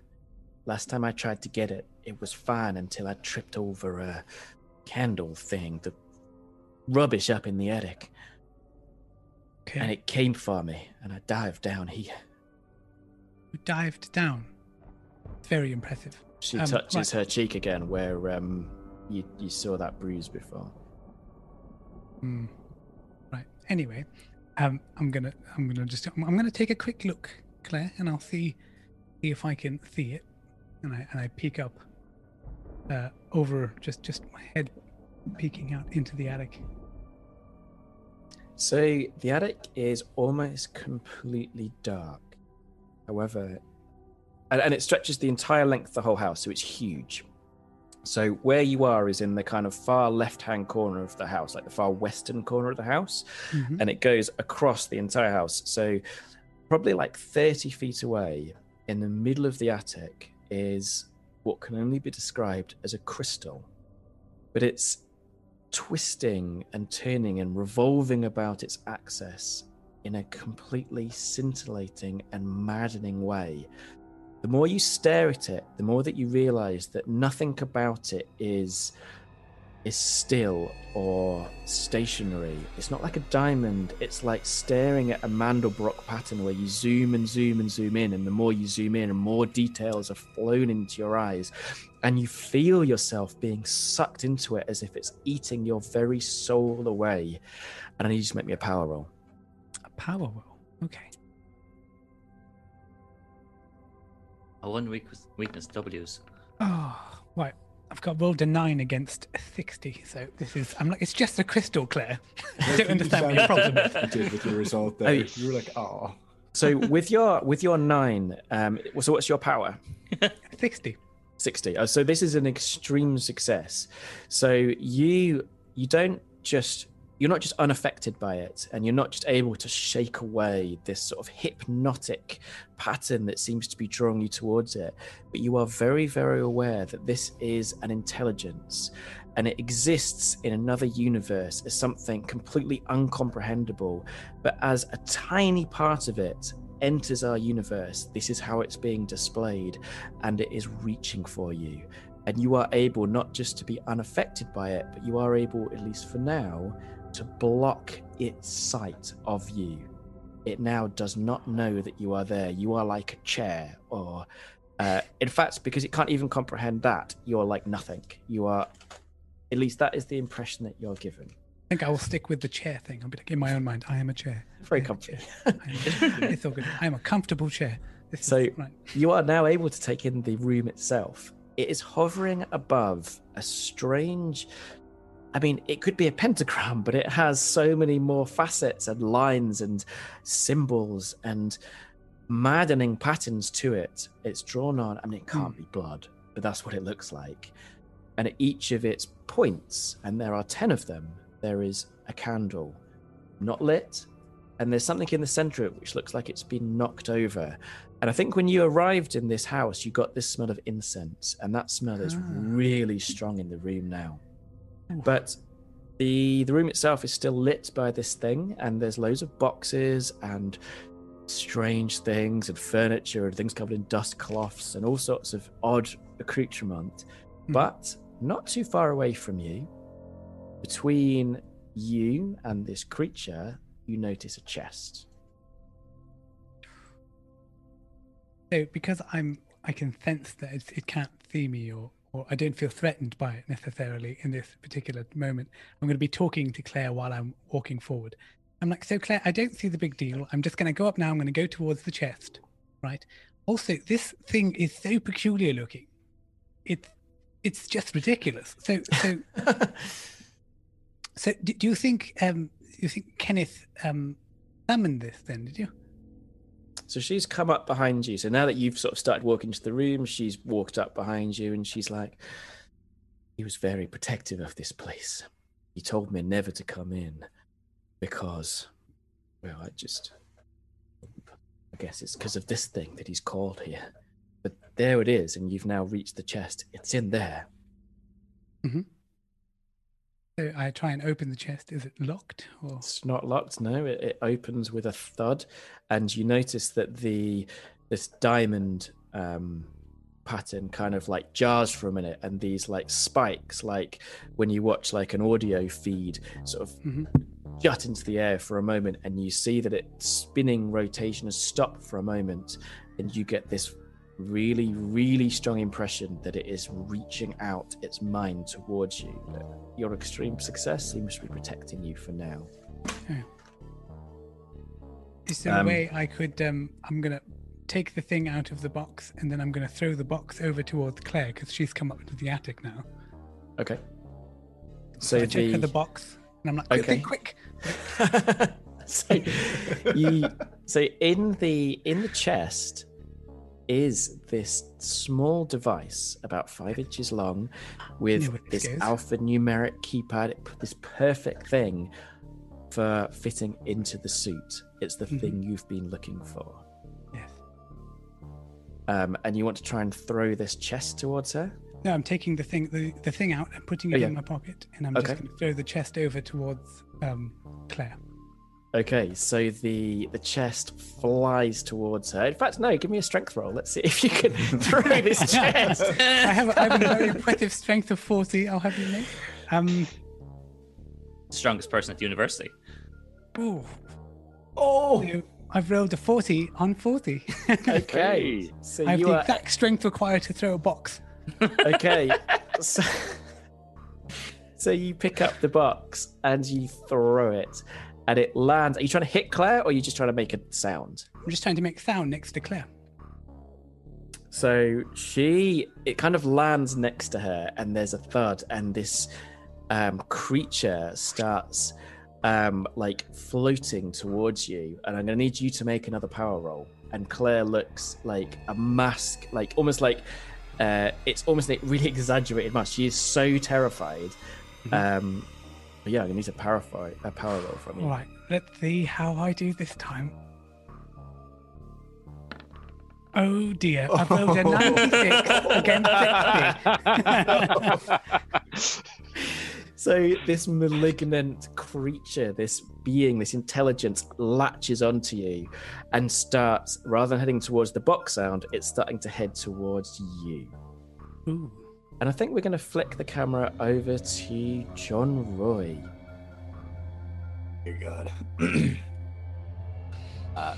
Last time I tried to get it, it was fine until I tripped over a candle thing, the rubbish up in the attic, Okay. and it came for me, and I dived down here. you dived down. It's very impressive. She Um, touches right. her cheek again, where um, you you saw that bruise before. Hmm. Right. Anyway, um, I'm gonna I'm gonna just I'm, I'm gonna take a quick look, Claire, and I'll see see if I can see it. And I and I peek up uh, over just just my head peeking out into the attic. So the attic is almost completely dark. However, and, and it stretches the entire length of the whole house, so it's huge. So where you are is in the kind of far left-hand corner of the house, like the far western corner of the house, Mhm. and it goes across the entire house. So probably like 30 feet away, in the middle of the attic, is what can only be described as a crystal. But it's twisting and turning and revolving about its axis in a completely scintillating and maddening way. The more you stare at it, the more that you realize that nothing about it is is still or stationary. It's not like a diamond, it's like staring at a Mandelbrot pattern where you zoom and zoom and zoom in, and the more you zoom in, and more details are flown into your eyes. And you feel yourself being sucked into it as if it's eating your very soul away. And I need you to make me a power roll. A power roll. Okay. A one weakness, weakness W's. Oh, right. I've got rolled a nine against a 60. So this is, I'm like, it's just a crystal, clear. I don't understand what your problem is. You did with your result there. you- You were like, oh. So with your with your nine, um, so what's your power? 60. 60 oh, so this is an extreme success so you you don't just you're not just unaffected by it and you're not just able to shake away this sort of hypnotic pattern that seems to be drawing you towards it but you are very very aware that this is an intelligence and it exists in another universe as something completely uncomprehendable but as a tiny part of it enters our universe this is how it's being displayed and it is reaching for you. And you are able not just to be unaffected by it, but you are able, at least for now, to block its sight of you. It now does not know that you are there. You are like a chair, or uh, in fact, because it can't even comprehend that, you're like nothing. You are, at least that is the impression that you're given. I think I will stick with the chair thing. I'll be like, in my own mind, I am a chair. Very I am a comfy. I am- it's all good. I am a comfortable chair. This So- right. you are now able to take in the room itself. It is hovering above a strange. I mean, it could be a pentagram, but it has so many more facets and lines and symbols and maddening patterns to it. It's drawn on. I mean, it can't be blood, but that's what it looks like. And at each of its points, and there are 10 of them, there is a candle, not lit, and there's something in the center of it which looks like it's been knocked over. And I think when you arrived in this house, you got this smell of incense, and that smell is Ah. really strong in the room now. But the the room itself is still lit by this thing, and there's loads of boxes and strange things and furniture and things covered in dust cloths and all sorts of odd accoutrement. Mhm. But not too far away from you, between you and this creature, you notice a chest. So because I'm, I can sense that it can't see me or, or I don't feel threatened by it necessarily in this particular moment. I'm going to be talking to Claire while I'm walking forward. I'm like, so Claire, I don't see the big deal. I'm just going to go up now. I'm going to go towards the chest, right? Also, this thing is so peculiar looking. It's, it's just ridiculous. So, so, so do, do you think, um, you think Kenneth, um, summoned this then? Did you? So she's come up behind you. So now that you've sort of started walking to the room, she's walked up behind you and she's like, He was very protective of this place. He told me never to come in because, well, I just, I guess it's because of this thing that he's called here. But there it is, and you've now reached the chest. It's in there. Mm-hmm. So I try and open the chest. Is it locked or? It's not locked. No, it, it opens with a thud, and you notice that the this diamond um, pattern kind of like jars for a minute, and these like spikes, like when you watch like an audio feed, sort of Mhm. jut into the air for a moment, and you see that its spinning rotation has stopped for a moment, and you get this really, really strong impression that it is reaching out its mind towards you. Your extreme success seems to be protecting you for now. Is there Um, a way I could? Um, I'm gonna take the thing out of the box and then I'm gonna throw the box over towards Claire because she's come up into the attic now. Okay. So So I check her the the box and I'm like, quick, Okay. quick, so you so in the in the chest is this small device about five inches long with this this alphanumeric keypad this perfect thing for fitting into the suit it's the Mhm. thing you've been looking for Yes. um, and you want to try and throw this chest towards her No, I'm taking the thing the, the thing out and putting it Oh, yeah. in my pocket and I'm Okay. just gonna throw the chest over towards um, Claire. Okay, so the the chest flies towards her. In fact, no, give me a strength roll. Let's see if you can throw this chest. I have, I have a very impressive strength of 40. I'll have you make. Um. Strongest person at the university. Ooh, Oh, so I've rolled a forty on forty. Okay. So I have you the are exact strength required to throw a box. okay. So, so you pick up the box and you throw it, and it lands. Are you trying to hit Claire, or are you just trying to make a sound? I'm just trying to make sound next to Claire. So she, it kind of lands next to her, and there's a thud, and this um, creature starts um, like floating towards you. And I'm gonna need you to make another power roll. And Claire looks like a mask, like almost like uh, it's almost like really exaggerated mask. She is so terrified. Um, but yeah, I'm gonna need a power, fi- a power roll from you. All right, let's see how I do this time. Oh dear, I've rolled a 96 against 60. So this malignant creature, this being, this intelligence latches onto you and starts, rather than heading towards the box sound, it's starting to head towards you. Ooh. And I think we're going to flick the camera over to John Roy. dear God. uh,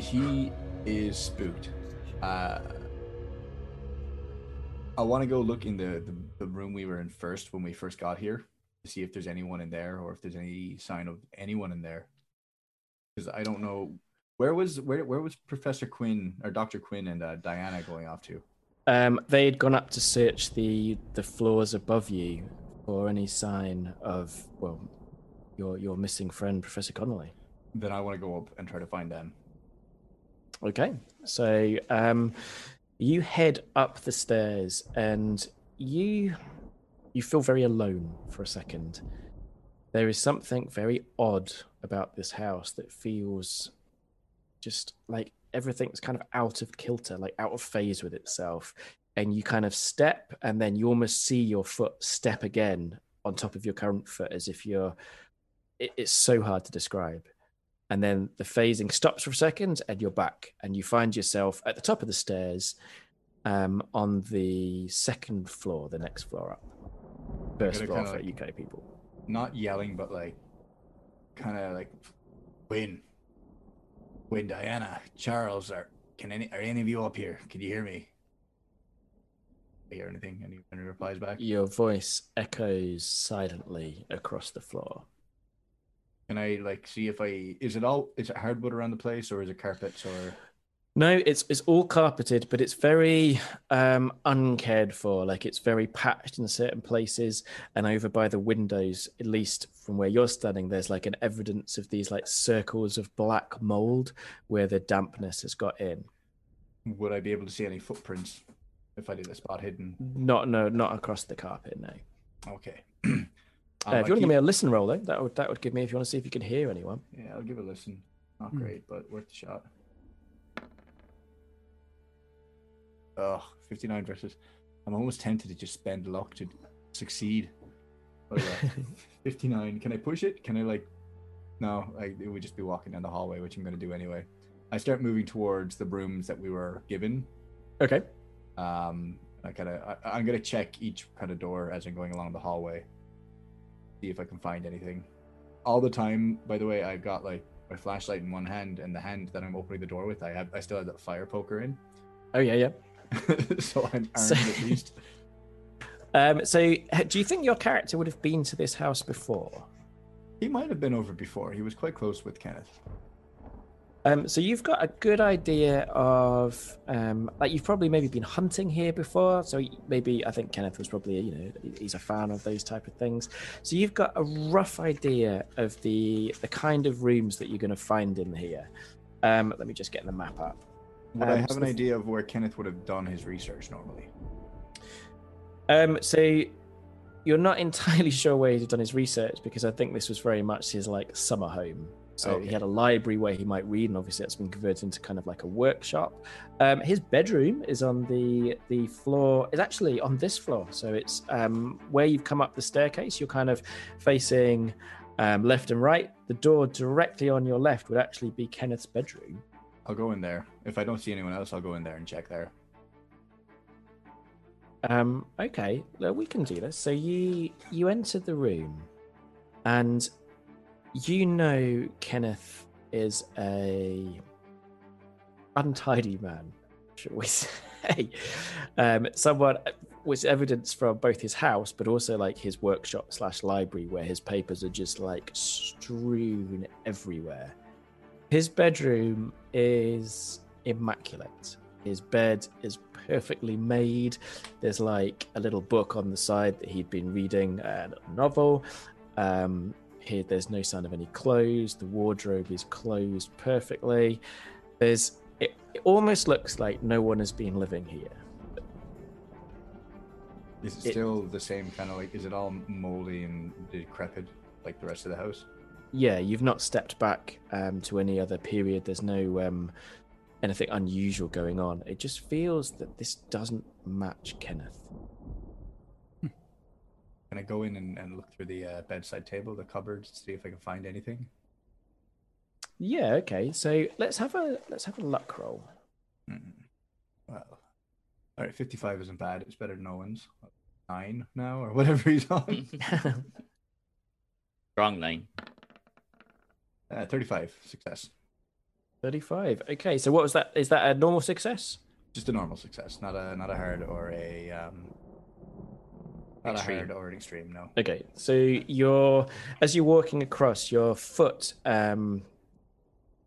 he is spooked. Uh, I want to go look in the, the the room we were in first when we first got here to see if there's anyone in there or if there's any sign of anyone in there. Because I don't know where was where where was Professor Quinn or Doctor Quinn and uh, Diana going off to. Um, they had gone up to search the the floors above you for any sign of well, your your missing friend, Professor Connolly. Then I want to go up and try to find them. Okay, so um, you head up the stairs and you you feel very alone for a second. There is something very odd about this house that feels just like everything's kind of out of kilter, like out of phase with itself. And you kind of step, and then you almost see your foot step again on top of your current foot, as if you're. It, it's so hard to describe and then the phasing stops for a second and you're back and you find yourself at the top of the stairs um, on the second floor the next floor up first floor for like- uk people Not yelling, but like kind of like Win. Win Diana, Charles, are can any are any of you up here? Can you hear me? I hear anything? Any, any replies back? your voice echoes silently across the floor Can I like see if I is it all is it hardwood around the place or is it carpets or no it's it's all carpeted but it's very um uncared for like it's very patched in certain places and over by the windows at least from where you're standing there's like an evidence of these like circles of black mold where the dampness has got in would I be able to see any footprints if I did a spot hidden? Not no, not across the carpet. No. Okay. Uh, if you want to give me a listen roll, though, that would that would give me. If you want to see if you can hear anyone. Yeah, I'll give a listen. Not Hmm. great, but worth the shot. Oh, 59 versus. I'm almost tempted to just spend luck to succeed. But uh, 59. Can I push it? Can I, like. No, I, it would just be walking down the hallway, which I'm going to do anyway. I start moving towards the rooms that we were given. Okay. Um, I kind of, I, I'm going to check each kind of door as I'm going along the hallway. See if I can find anything all the time. By the way, I've got like my flashlight in one hand, and the hand that I'm opening the door with, I have, I still have that fire poker in, Oh yeah, yeah. so I'm armed So- at least. Um, so, do you think your character would have been to this house before? He might have been over before. He was quite close with Kenneth. Um, so you've got a good idea of, um, like you've probably maybe been hunting here before. So maybe I think Kenneth was probably, you know, he's a fan of those type of things. So you've got a rough idea of the the kind of rooms that you're going to find in here. Um, let me just get the map up. Would I Um, have so an idea of where Kenneth would have done his research normally? Um, so you're not entirely sure where he'd done his research because I think this was very much his like summer home. So Okay. he had a library where he might read, and obviously that's been converted into kind of like a workshop. Um, his bedroom is on the the floor. Is actually on this floor. So it's um, where you've come up the staircase. You're kind of facing um, left and right. The door directly on your left would actually be Kenneth's bedroom. I'll go in there. If I don't see anyone else, I'll go in there and check there. Um, okay, well, we can do this. So you you enter the room, and you know Kenneth is a untidy man, shall we say? Um, someone was evidence from both his house, but also like his workshop slash library, where his papers are just like strewn everywhere. His bedroom is immaculate. His bed is perfectly made. There's like a little book on the side that he'd been reading, a novel. Um, here, there's no sign of any clothes. The wardrobe is closed perfectly. There's it, it almost looks like no one has been living here. Is it It- still the same kind of like? Is it all moldy and decrepit like the rest of the house? Yeah, you've not stepped back um, to any other period. There's no um, anything unusual going on. It just feels that this doesn't match Kenneth. Can I go in and, and look through the uh, bedside table, the cupboards, see if I can find anything? Yeah, okay. So let's have a let's have a luck roll. Hmm. Well, all right, fifty-five isn't bad. It's better than Owen's. Nine now, or whatever he's on. Wrong line. Uh, Thirty-five, success. 35. Okay, so what was that? Is that a normal success? Just a normal success, not a not a hard or a um, not Extreme. a hard or an extreme. No. Okay, so you're as you're walking across, your foot um,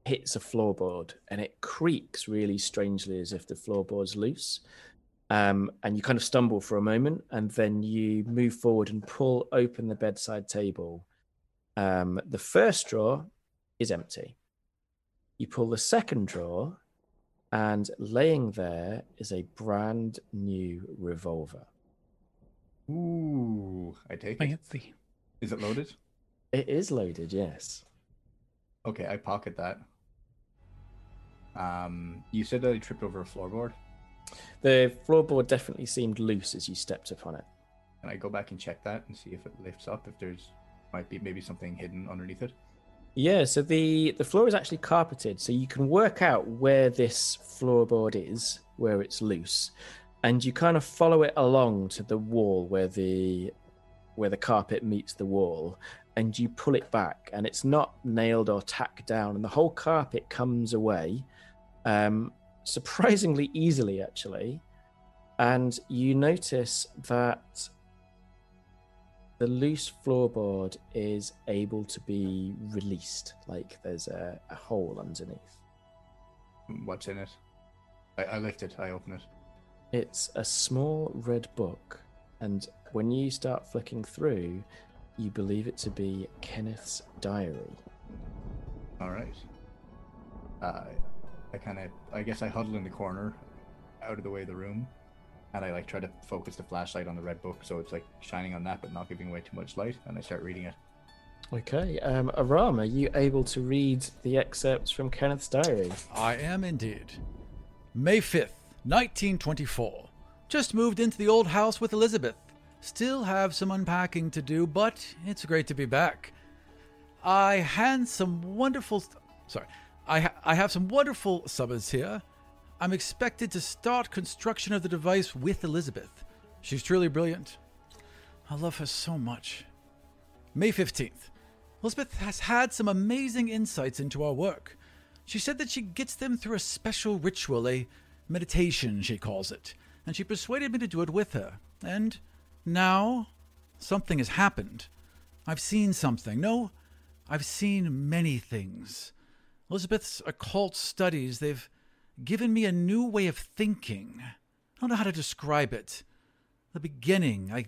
hits a floorboard and it creaks really strangely as if the floorboard's loose. Um, and you kind of stumble for a moment, and then you move forward and pull open the bedside table. Um, the first drawer is empty. You pull the second drawer, and laying there is a brand new revolver. Ooh, I take it. Fancy. Is it loaded? It is loaded, yes. Okay, I pocket that. Um, you said that I tripped over a floorboard. The floorboard definitely seemed loose as you stepped upon it. Can I go back and check that and see if it lifts up? If there's might be maybe something hidden underneath it. Yeah, so the the floor is actually carpeted, so you can work out where this floorboard is, where it's loose, and you kind of follow it along to the wall where the where the carpet meets the wall, and you pull it back, and it's not nailed or tacked down, and the whole carpet comes away, um, surprisingly easily actually, and you notice that the loose floorboard is able to be released like there's a, a hole underneath What's in it? I, I lift it. I open it. it's a small red book and when you start flicking through you believe it to be kenneth's diary All right. Uh, I kind of, I guess I huddle in the corner, out of the way of the room, and I like try to focus the flashlight on the red book so it's like shining on that but not giving away too much light, and I start reading it. okay um aram are you able to read the excerpts from kenneth's diary I am indeed. May 5th, 1924. Just moved into the old house with Elizabeth. Still have some unpacking to do, but it's great to be back. I hand some wonderful. Sorry. I, ha- I have some wonderful summons here. I'm expected to start construction of the device with Elizabeth. She's truly brilliant. I love her so much. May 15th. Elizabeth has had some amazing insights into our work. She said that she gets them through a special ritual, a meditation, she calls it, and she persuaded me to do it with her. And now, something has happened. I've seen something. No, I've seen many things. Elizabeth's occult studies, they've given me a new way of thinking. I don't know how to describe it. The beginning, I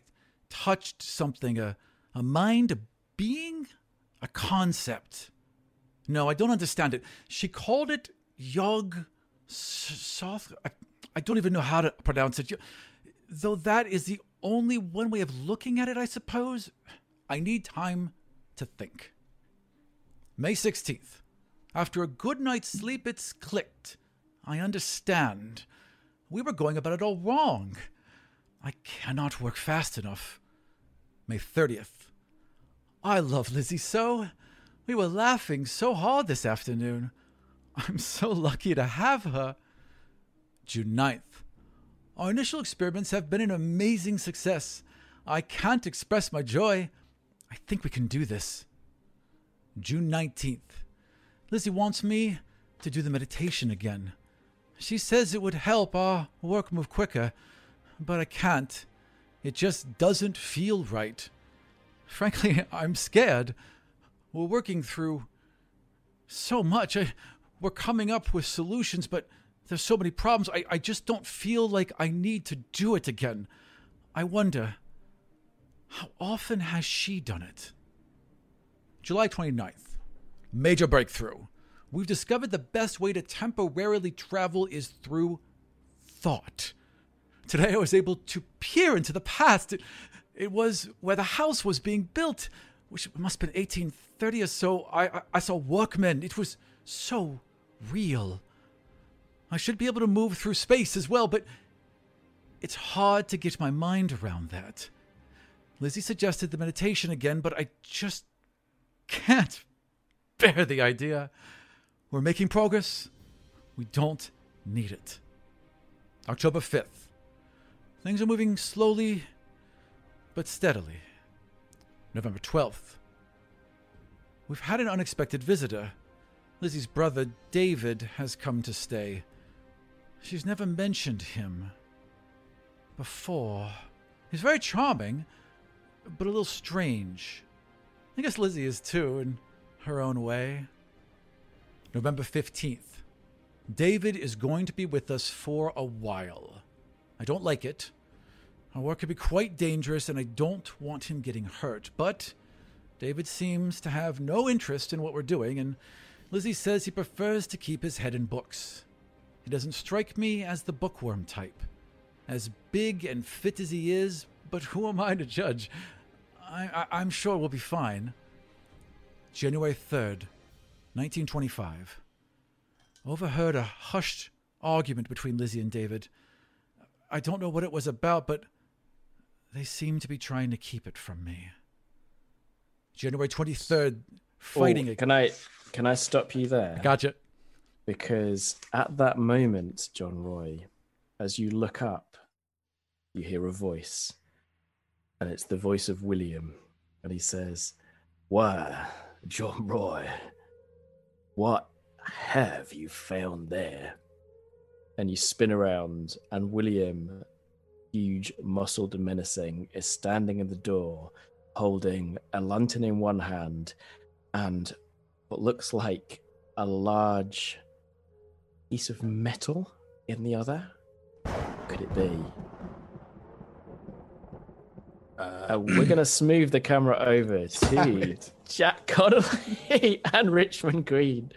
touched something, a, a mind, a being, a concept. No, I don't understand it. She called it Yog Soth. I, I don't even know how to pronounce it. Though that is the only one way of looking at it, I suppose. I need time to think. May 16th. After a good night's sleep, it's clicked. I understand. We were going about it all wrong. I cannot work fast enough. May 30th. I love Lizzie so. We were laughing so hard this afternoon. I'm so lucky to have her. June 9th. Our initial experiments have been an amazing success. I can't express my joy. I think we can do this. June 19th. Lizzie wants me to do the meditation again. She says it would help our work move quicker, but I can't. It just doesn't feel right. Frankly, I'm scared. We're working through so much. I, we're coming up with solutions, but there's so many problems. I, I just don't feel like I need to do it again. I wonder, how often has she done it? July 29th. Major breakthrough. We've discovered the best way to temporarily travel is through thought. Today I was able to peer into the past. It, it was where the house was being built, which must have been 1830 or so. I, I, I saw workmen. It was so real. I should be able to move through space as well, but it's hard to get my mind around that. Lizzie suggested the meditation again, but I just can't bear the idea. We're making progress. We don't need it. October 5th. Things are moving slowly but steadily. November 12th. We've had an unexpected visitor. Lizzie's brother, David, has come to stay. She's never mentioned him before. He's very charming, but a little strange. I guess Lizzie is too, in her own way. November 15th. David is going to be with us for a while. I don't like it. Our work could be quite dangerous, and I don't want him getting hurt. But David seems to have no interest in what we're doing, and Lizzie says he prefers to keep his head in books. He doesn't strike me as the bookworm type. As big and fit as he is, but who am I to judge? I, am sure we'll be fine. January 3rd, 1925. Overheard a hushed argument between Lizzie and David. I don't know what it was about, but they seem to be trying to keep it from me. January 23rd, fighting oh, Can I can I stop you there? Gotcha. Because at that moment, John Roy, as you look up, you hear a voice. And it's the voice of William. And he says, Why, John Roy, what have you found there? And you spin around, and William, huge, muscled, and menacing, is standing in the door, holding a lantern in one hand and what looks like a large piece of metal in the other. Could it be? Uh, uh, we're going to smooth the camera over to Jack Connolly and Richmond Green.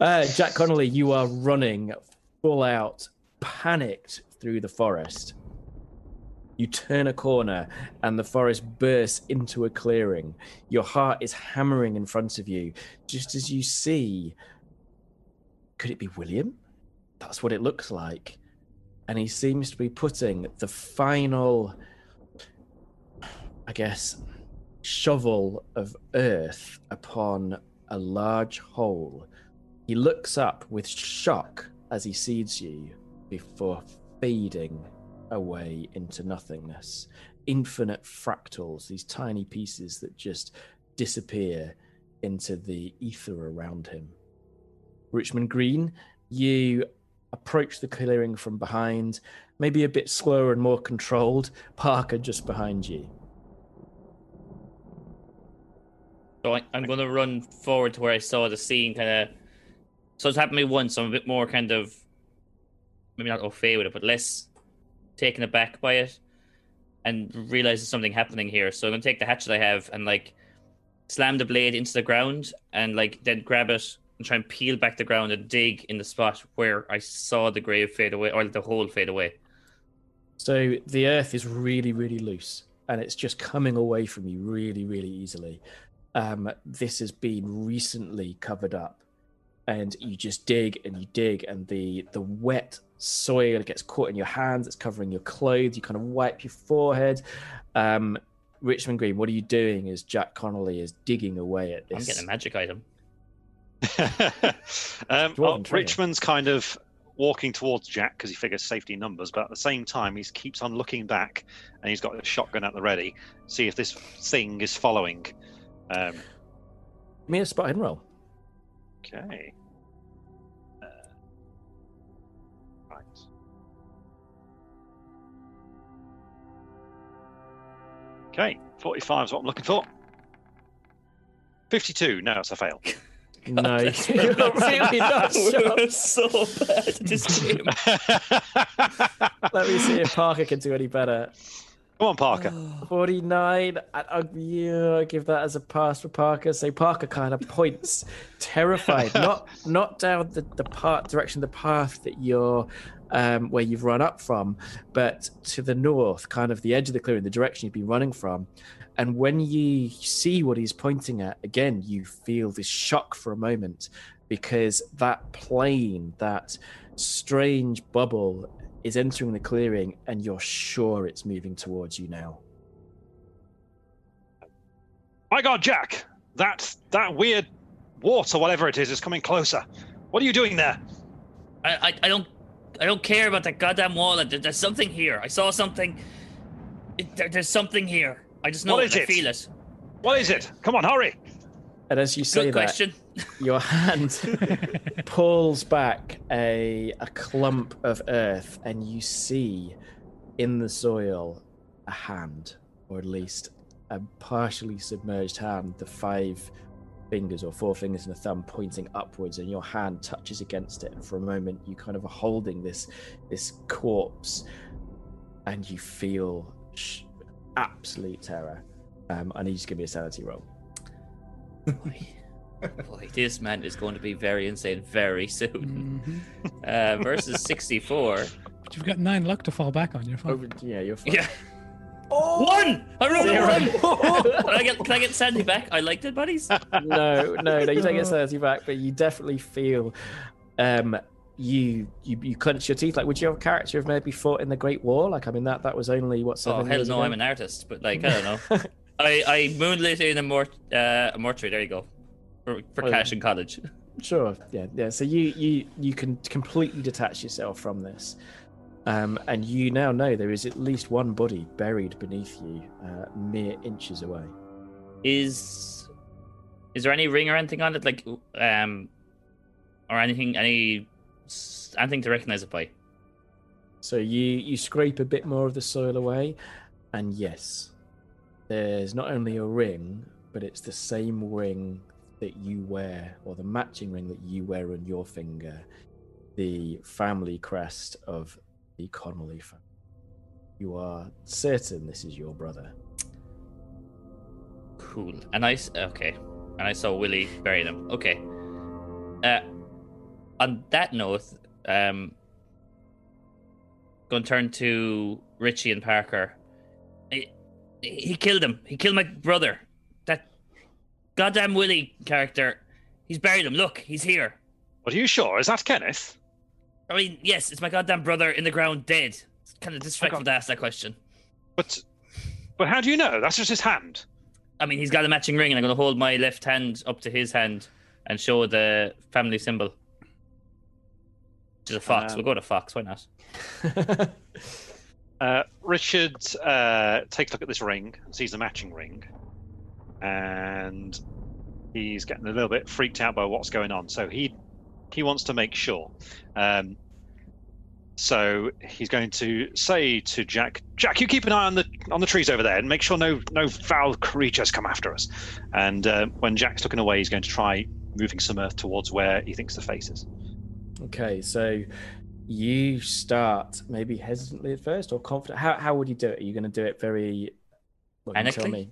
Uh, Jack Connolly, you are running full out, panicked through the forest. You turn a corner and the forest bursts into a clearing. Your heart is hammering in front of you, just as you see. Could it be William? That's what it looks like. And he seems to be putting the final, I guess, shovel of earth upon a large hole. He looks up with shock as he sees you before fading away into nothingness. Infinite fractals, these tiny pieces that just disappear into the ether around him. Richmond Green, you approach the clearing from behind, maybe a bit slower and more controlled. Parker just behind you. So I, am going to run forward to where I saw the scene, kind of. So it's happened to me once. I'm a bit more kind of, maybe not au fait with it, but less taken aback by it and realize there's something happening here. So I'm gonna take the hatchet I have and like slam the blade into the ground and like then grab it and try and peel back the ground and dig in the spot where I saw the grave fade away or the hole fade away. So the earth is really, really loose and it's just coming away from you really, really easily. Um, this has been recently covered up and you just dig and you dig and the the wet soil gets caught in your hands it's covering your clothes you kind of wipe your forehead um, richmond green what are you doing as jack connolly is digging away at this i'm getting a magic item um, well, richmond's kind of walking towards Jack because he figures safety numbers, but at the same time, he keeps on looking back and he's got a shotgun at the ready. See if this thing is following. Um, Me a spot and roll. okay. Uh, right. Okay, 45 is what I'm looking for. 52. No, it's a fail. No, you're really not sure. So bad at this game. Let me see if Parker can do any better. Come on, Parker. 49. I, I, yeah, I give that as a pass for Parker. So Parker kind of points, terrified, not not down the, the part direction, the path that you're um, where you've run up from, but to the north, kind of the edge of the clearing, the direction you've been running from. And when you see what he's pointing at, again, you feel this shock for a moment because that plane, that strange bubble is entering the clearing and you're sure it's moving towards you now. My God, Jack! That that weird water, whatever it is is coming closer. What are you doing there? I, I, I don't I don't care about that goddamn wall. There's something here. I saw something. It, there, there's something here. I just know What it. is I it? feel it. What is it? Come on, hurry! And as you say Good that, question. your hand pulls back a a clump of earth, and you see in the soil a hand, or at least a partially submerged hand, the five fingers or four fingers and a thumb pointing upwards, and your hand touches against it. And for a moment, you kind of are holding this this corpse, and you feel sh- absolute terror. Um, I need you to give me a sanity roll. Boy, boy, this man is going to be very insane very soon. Mhm. Uh, versus 64. But you've got nine luck to fall back on. You're fine. Over, yeah, you're fine. Yeah. One! I rolled a one! can, I get, can I get Sandy back? I liked it, buddies. no, no, no. You don't get thirty back, but you definitely feel, um, you you you clench your teeth. Like, would your character have maybe fought in the Great War? Like, I mean, that that was only what Oh, seven hell no, ago? I'm an artist, but like, I don't know. I, I moonlit in a, mort- uh, a mortuary, there you go. For, for Oh, cash in college. Sure, yeah, yeah. So you you you can completely detach yourself from this, um, and you now know there is at least one body buried beneath you, uh, mere inches away. Is is there any ring or anything on it? Like, um, or anything, any, anything to recognize it by? So you you scrape a bit more of the soil away, and yes, there's not only a ring, but it's the same ring that you wear, or the matching ring that you wear on your finger, the family crest of the Connolly family. You are certain this is your brother. Cool. And I okay. And I saw Willie bury them. Okay. Uh, on that note, um, going to turn to Richie and Parker. He, he killed him. He killed my brother. That goddamn Willie character. He's buried him. Look, he's here. What are you sure? Is that Kenneth? I mean, yes, it's my goddamn brother in the ground, dead. It's kind of disrespectful to ask that question. But but how do you know? That's just his hand. I mean, he's got a matching ring, and I'm going to hold my left hand up to his hand and show the family symbol. Which is a fox. Um, we'll go to fox. Why not? Uh, Richard uh, takes a look at this ring, sees the matching ring, and he's getting a little bit freaked out by what's going on. So he he wants to make sure. Um, so he's going to say to Jack, "Jack, you keep an eye on the on the trees over there, and make sure no no foul creatures come after us." And uh, when Jack's looking away, he's going to try moving some earth towards where he thinks the face is. Okay, so you start maybe hesitantly at first or confident. How how would you do it? Are you going to do it very? Well, tell me.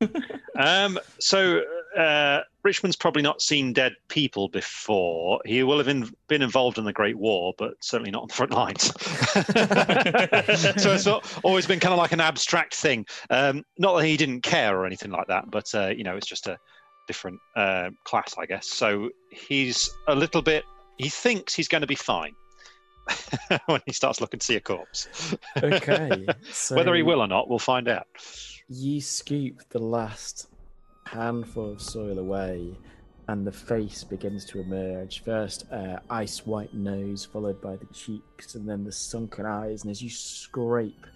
Um, so uh, Richmond's probably not seen dead people before. He will have in, been involved in the Great War, but certainly not on the front lines. so it's al- always been kind of like an abstract thing. Um, not that he didn't care or anything like that, but uh, you know, it's just a different uh, class, I guess. So he's a little bit. He thinks he's going to be fine when he starts looking to see a corpse. Okay, so Whether he will or not, we'll find out. you scoop the last handful of soil away and the face begins to emerge. First, uh, ice white nose, followed by the cheeks, and then the sunken eyes. And as you scrape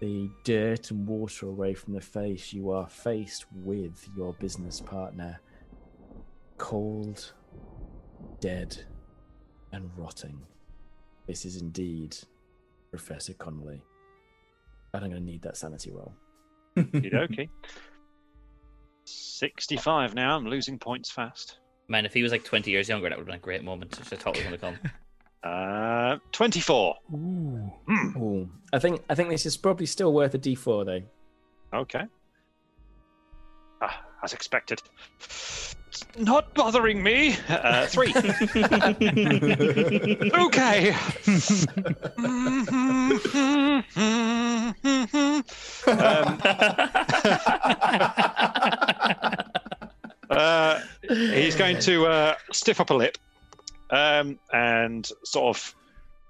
the dirt and water away from the face, you are faced with your business partner, cold, dead, and rotting. This is indeed Professor Connolly. And I'm going to need that sanity roll. okay. 65 now. I'm losing points fast. Man, if he was like 20 years younger, that would have been a great moment. Which I thought was going to come. Uh, 24. Ooh. Ooh. I think I think this is probably still worth a D4 though. Okay. Ah, as expected. It's not bothering me. Uh, three. okay. um, uh, he's going to uh, stiff up a lip um, and sort of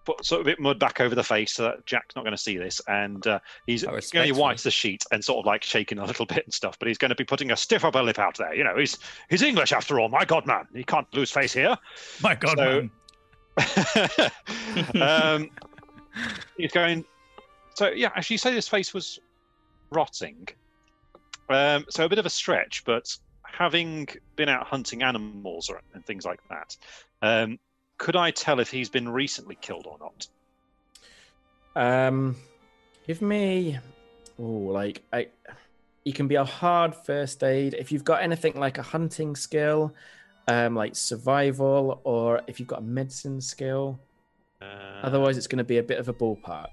put sort of a bit mud back over the face so that Jack's not going to see this. And uh, he's going to white the sheet and sort of like shaking a little bit and stuff. But he's going to be putting a stiff upper lip out there. You know, he's he's English after all. My God, man, he can't lose face here. My God, So- man. um, he's going. So yeah, actually, you say this face was rotting. Um, so a bit of a stretch, but having been out hunting animals or, and things like that, um, could I tell if he's been recently killed or not? Um, give me, oh, like I, you can be a hard first aid if you've got anything like a hunting skill, um, like survival, or if you've got a medicine skill. Uh, Otherwise, it's going to be a bit of a ballpark.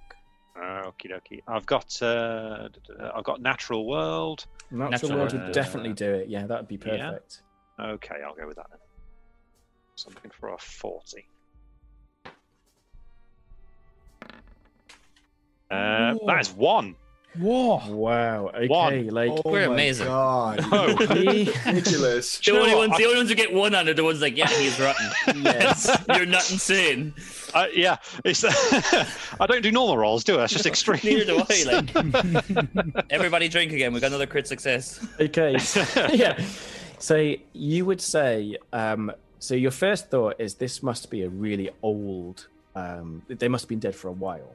okie dokie. I've got uh, d- d- I've got natural world. Natural, Natural world world. would definitely do it. Yeah, that would be Yeah. perfect. Okay, I'll go with that then. Something for a forty. Uh, that is one. Whoa. Wow. Okay, One. like oh We're my amazing. God. No. he- ridiculous. The Do you know only ones, the only ones who get one on are the ones like, yeah, he's rotten. yes. You're not insane. Uh, yeah, it's. I don't do normal rolls, do I? It's just extreme. Neither do I. Like, everybody drink again. We've got another crit success. Okay. yeah. So you would say, um, so your first thought is this must be a really old, um, they must have been dead for a while.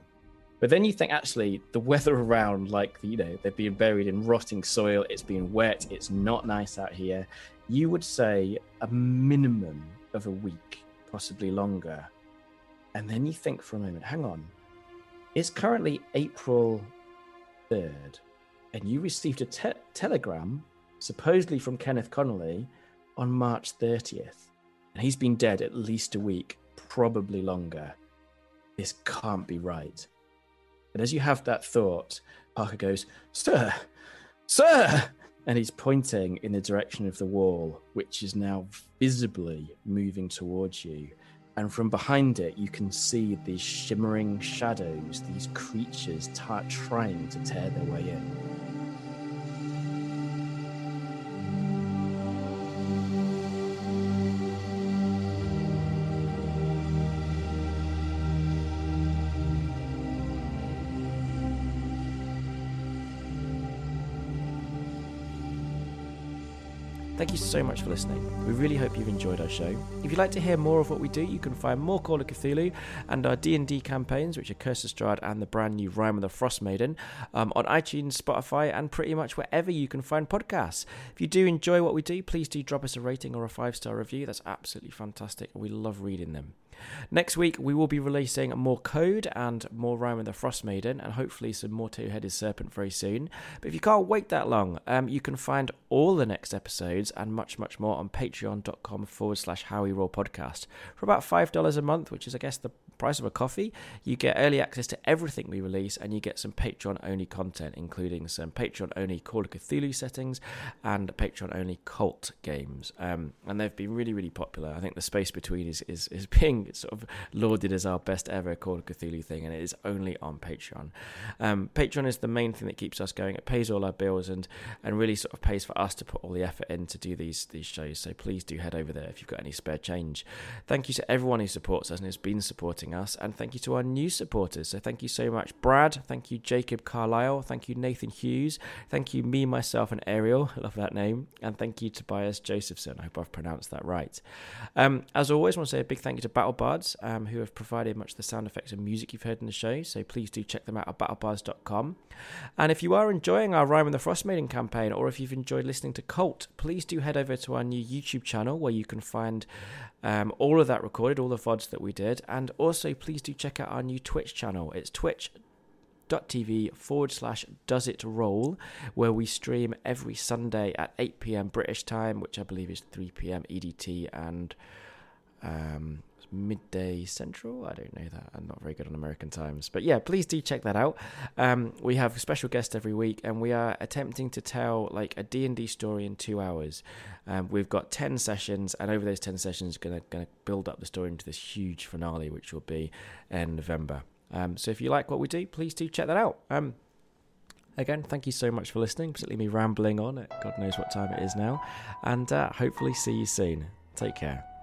But then you think actually the weather around, like, you know, they've been buried in rotting soil, it's been wet, it's not nice out here. You would say a minimum of a week, possibly longer. And then you think for a moment, hang on, it's currently April 3rd, and you received a te- telegram supposedly from Kenneth Connolly on March 30th. And he's been dead at least a week, probably longer. This can't be right. And as you have that thought, Parker goes, Sir, sir! And he's pointing in the direction of the wall, which is now visibly moving towards you. And from behind it, you can see these shimmering shadows, these creatures ta- trying to tear their way in. You so much for listening. We really hope you've enjoyed our show. If you'd like to hear more of what we do, you can find more Call of Cthulhu and our D&D campaigns, which are Curse of Strahd and the brand new Rime of the Frost Maiden, um, on iTunes, Spotify, and pretty much wherever you can find podcasts. If you do enjoy what we do, please do drop us a rating or a five-star review. That's absolutely fantastic. We love reading them. Next week, we will be releasing more code and more Rime of the Frost Maiden, and hopefully some more Two Headed Serpent very soon. But if you can't wait that long, um, you can find all the next episodes and much, much more on patreon.com forward slash Howie Raw podcast. For about $5 a month, which is, I guess, the price of a coffee, you get early access to everything we release, and you get some Patreon only content, including some Patreon only Call of Cthulhu settings and Patreon only cult games. Um, and they've been really, really popular. I think the space between is, is, is being sort of lauded as our best ever Call of Cthulhu thing, and it is only on Patreon. Um, Patreon is the main thing that keeps us going. It pays all our bills and and really sort of pays for us to put all the effort in to do these these shows. So please do head over there if you've got any spare change. Thank you to everyone who supports us and has been supporting supporting us, and thank you to our new supporters. So thank you so much, Brad. Thank you, Jacob Carlisle. Thank you, Nathan Hughes. Thank you, me, myself, and Ariel. I love that name. And thank you, Tobias Josephson. I hope I've pronounced that right. Um, as always, I want to say a big thank you to BattleBards, um, who have provided much of the sound effects and music you've heard in the show. So please do check them out at battlebards.com. And if you are enjoying our Rime and the Frost Maiden campaign, or if you've enjoyed listening to Cult, please do head over to our new YouTube channel where you can find um, all of that recorded, all the VODs that we did. And also, please do check out our new Twitch channel. It's twitch.tv forward slash does it roll, where we stream every Sunday at 8 pm British time, which I believe is 3 pm EDT and um, midday central. I don't know that. I'm not very good on American times. But yeah, please do check that out. Um, we have special guests every week, and we are attempting to tell like a D&D story in two hours. Um, we've got 10 sessions, and over those 10 sessions, going to gonna build up the story into this huge finale, which will be in November. Um, so if you like what we do, please do check that out. Um, again, thank you so much for listening, particularly me rambling on at God knows what time it is now. And uh, hopefully see you soon. Take care.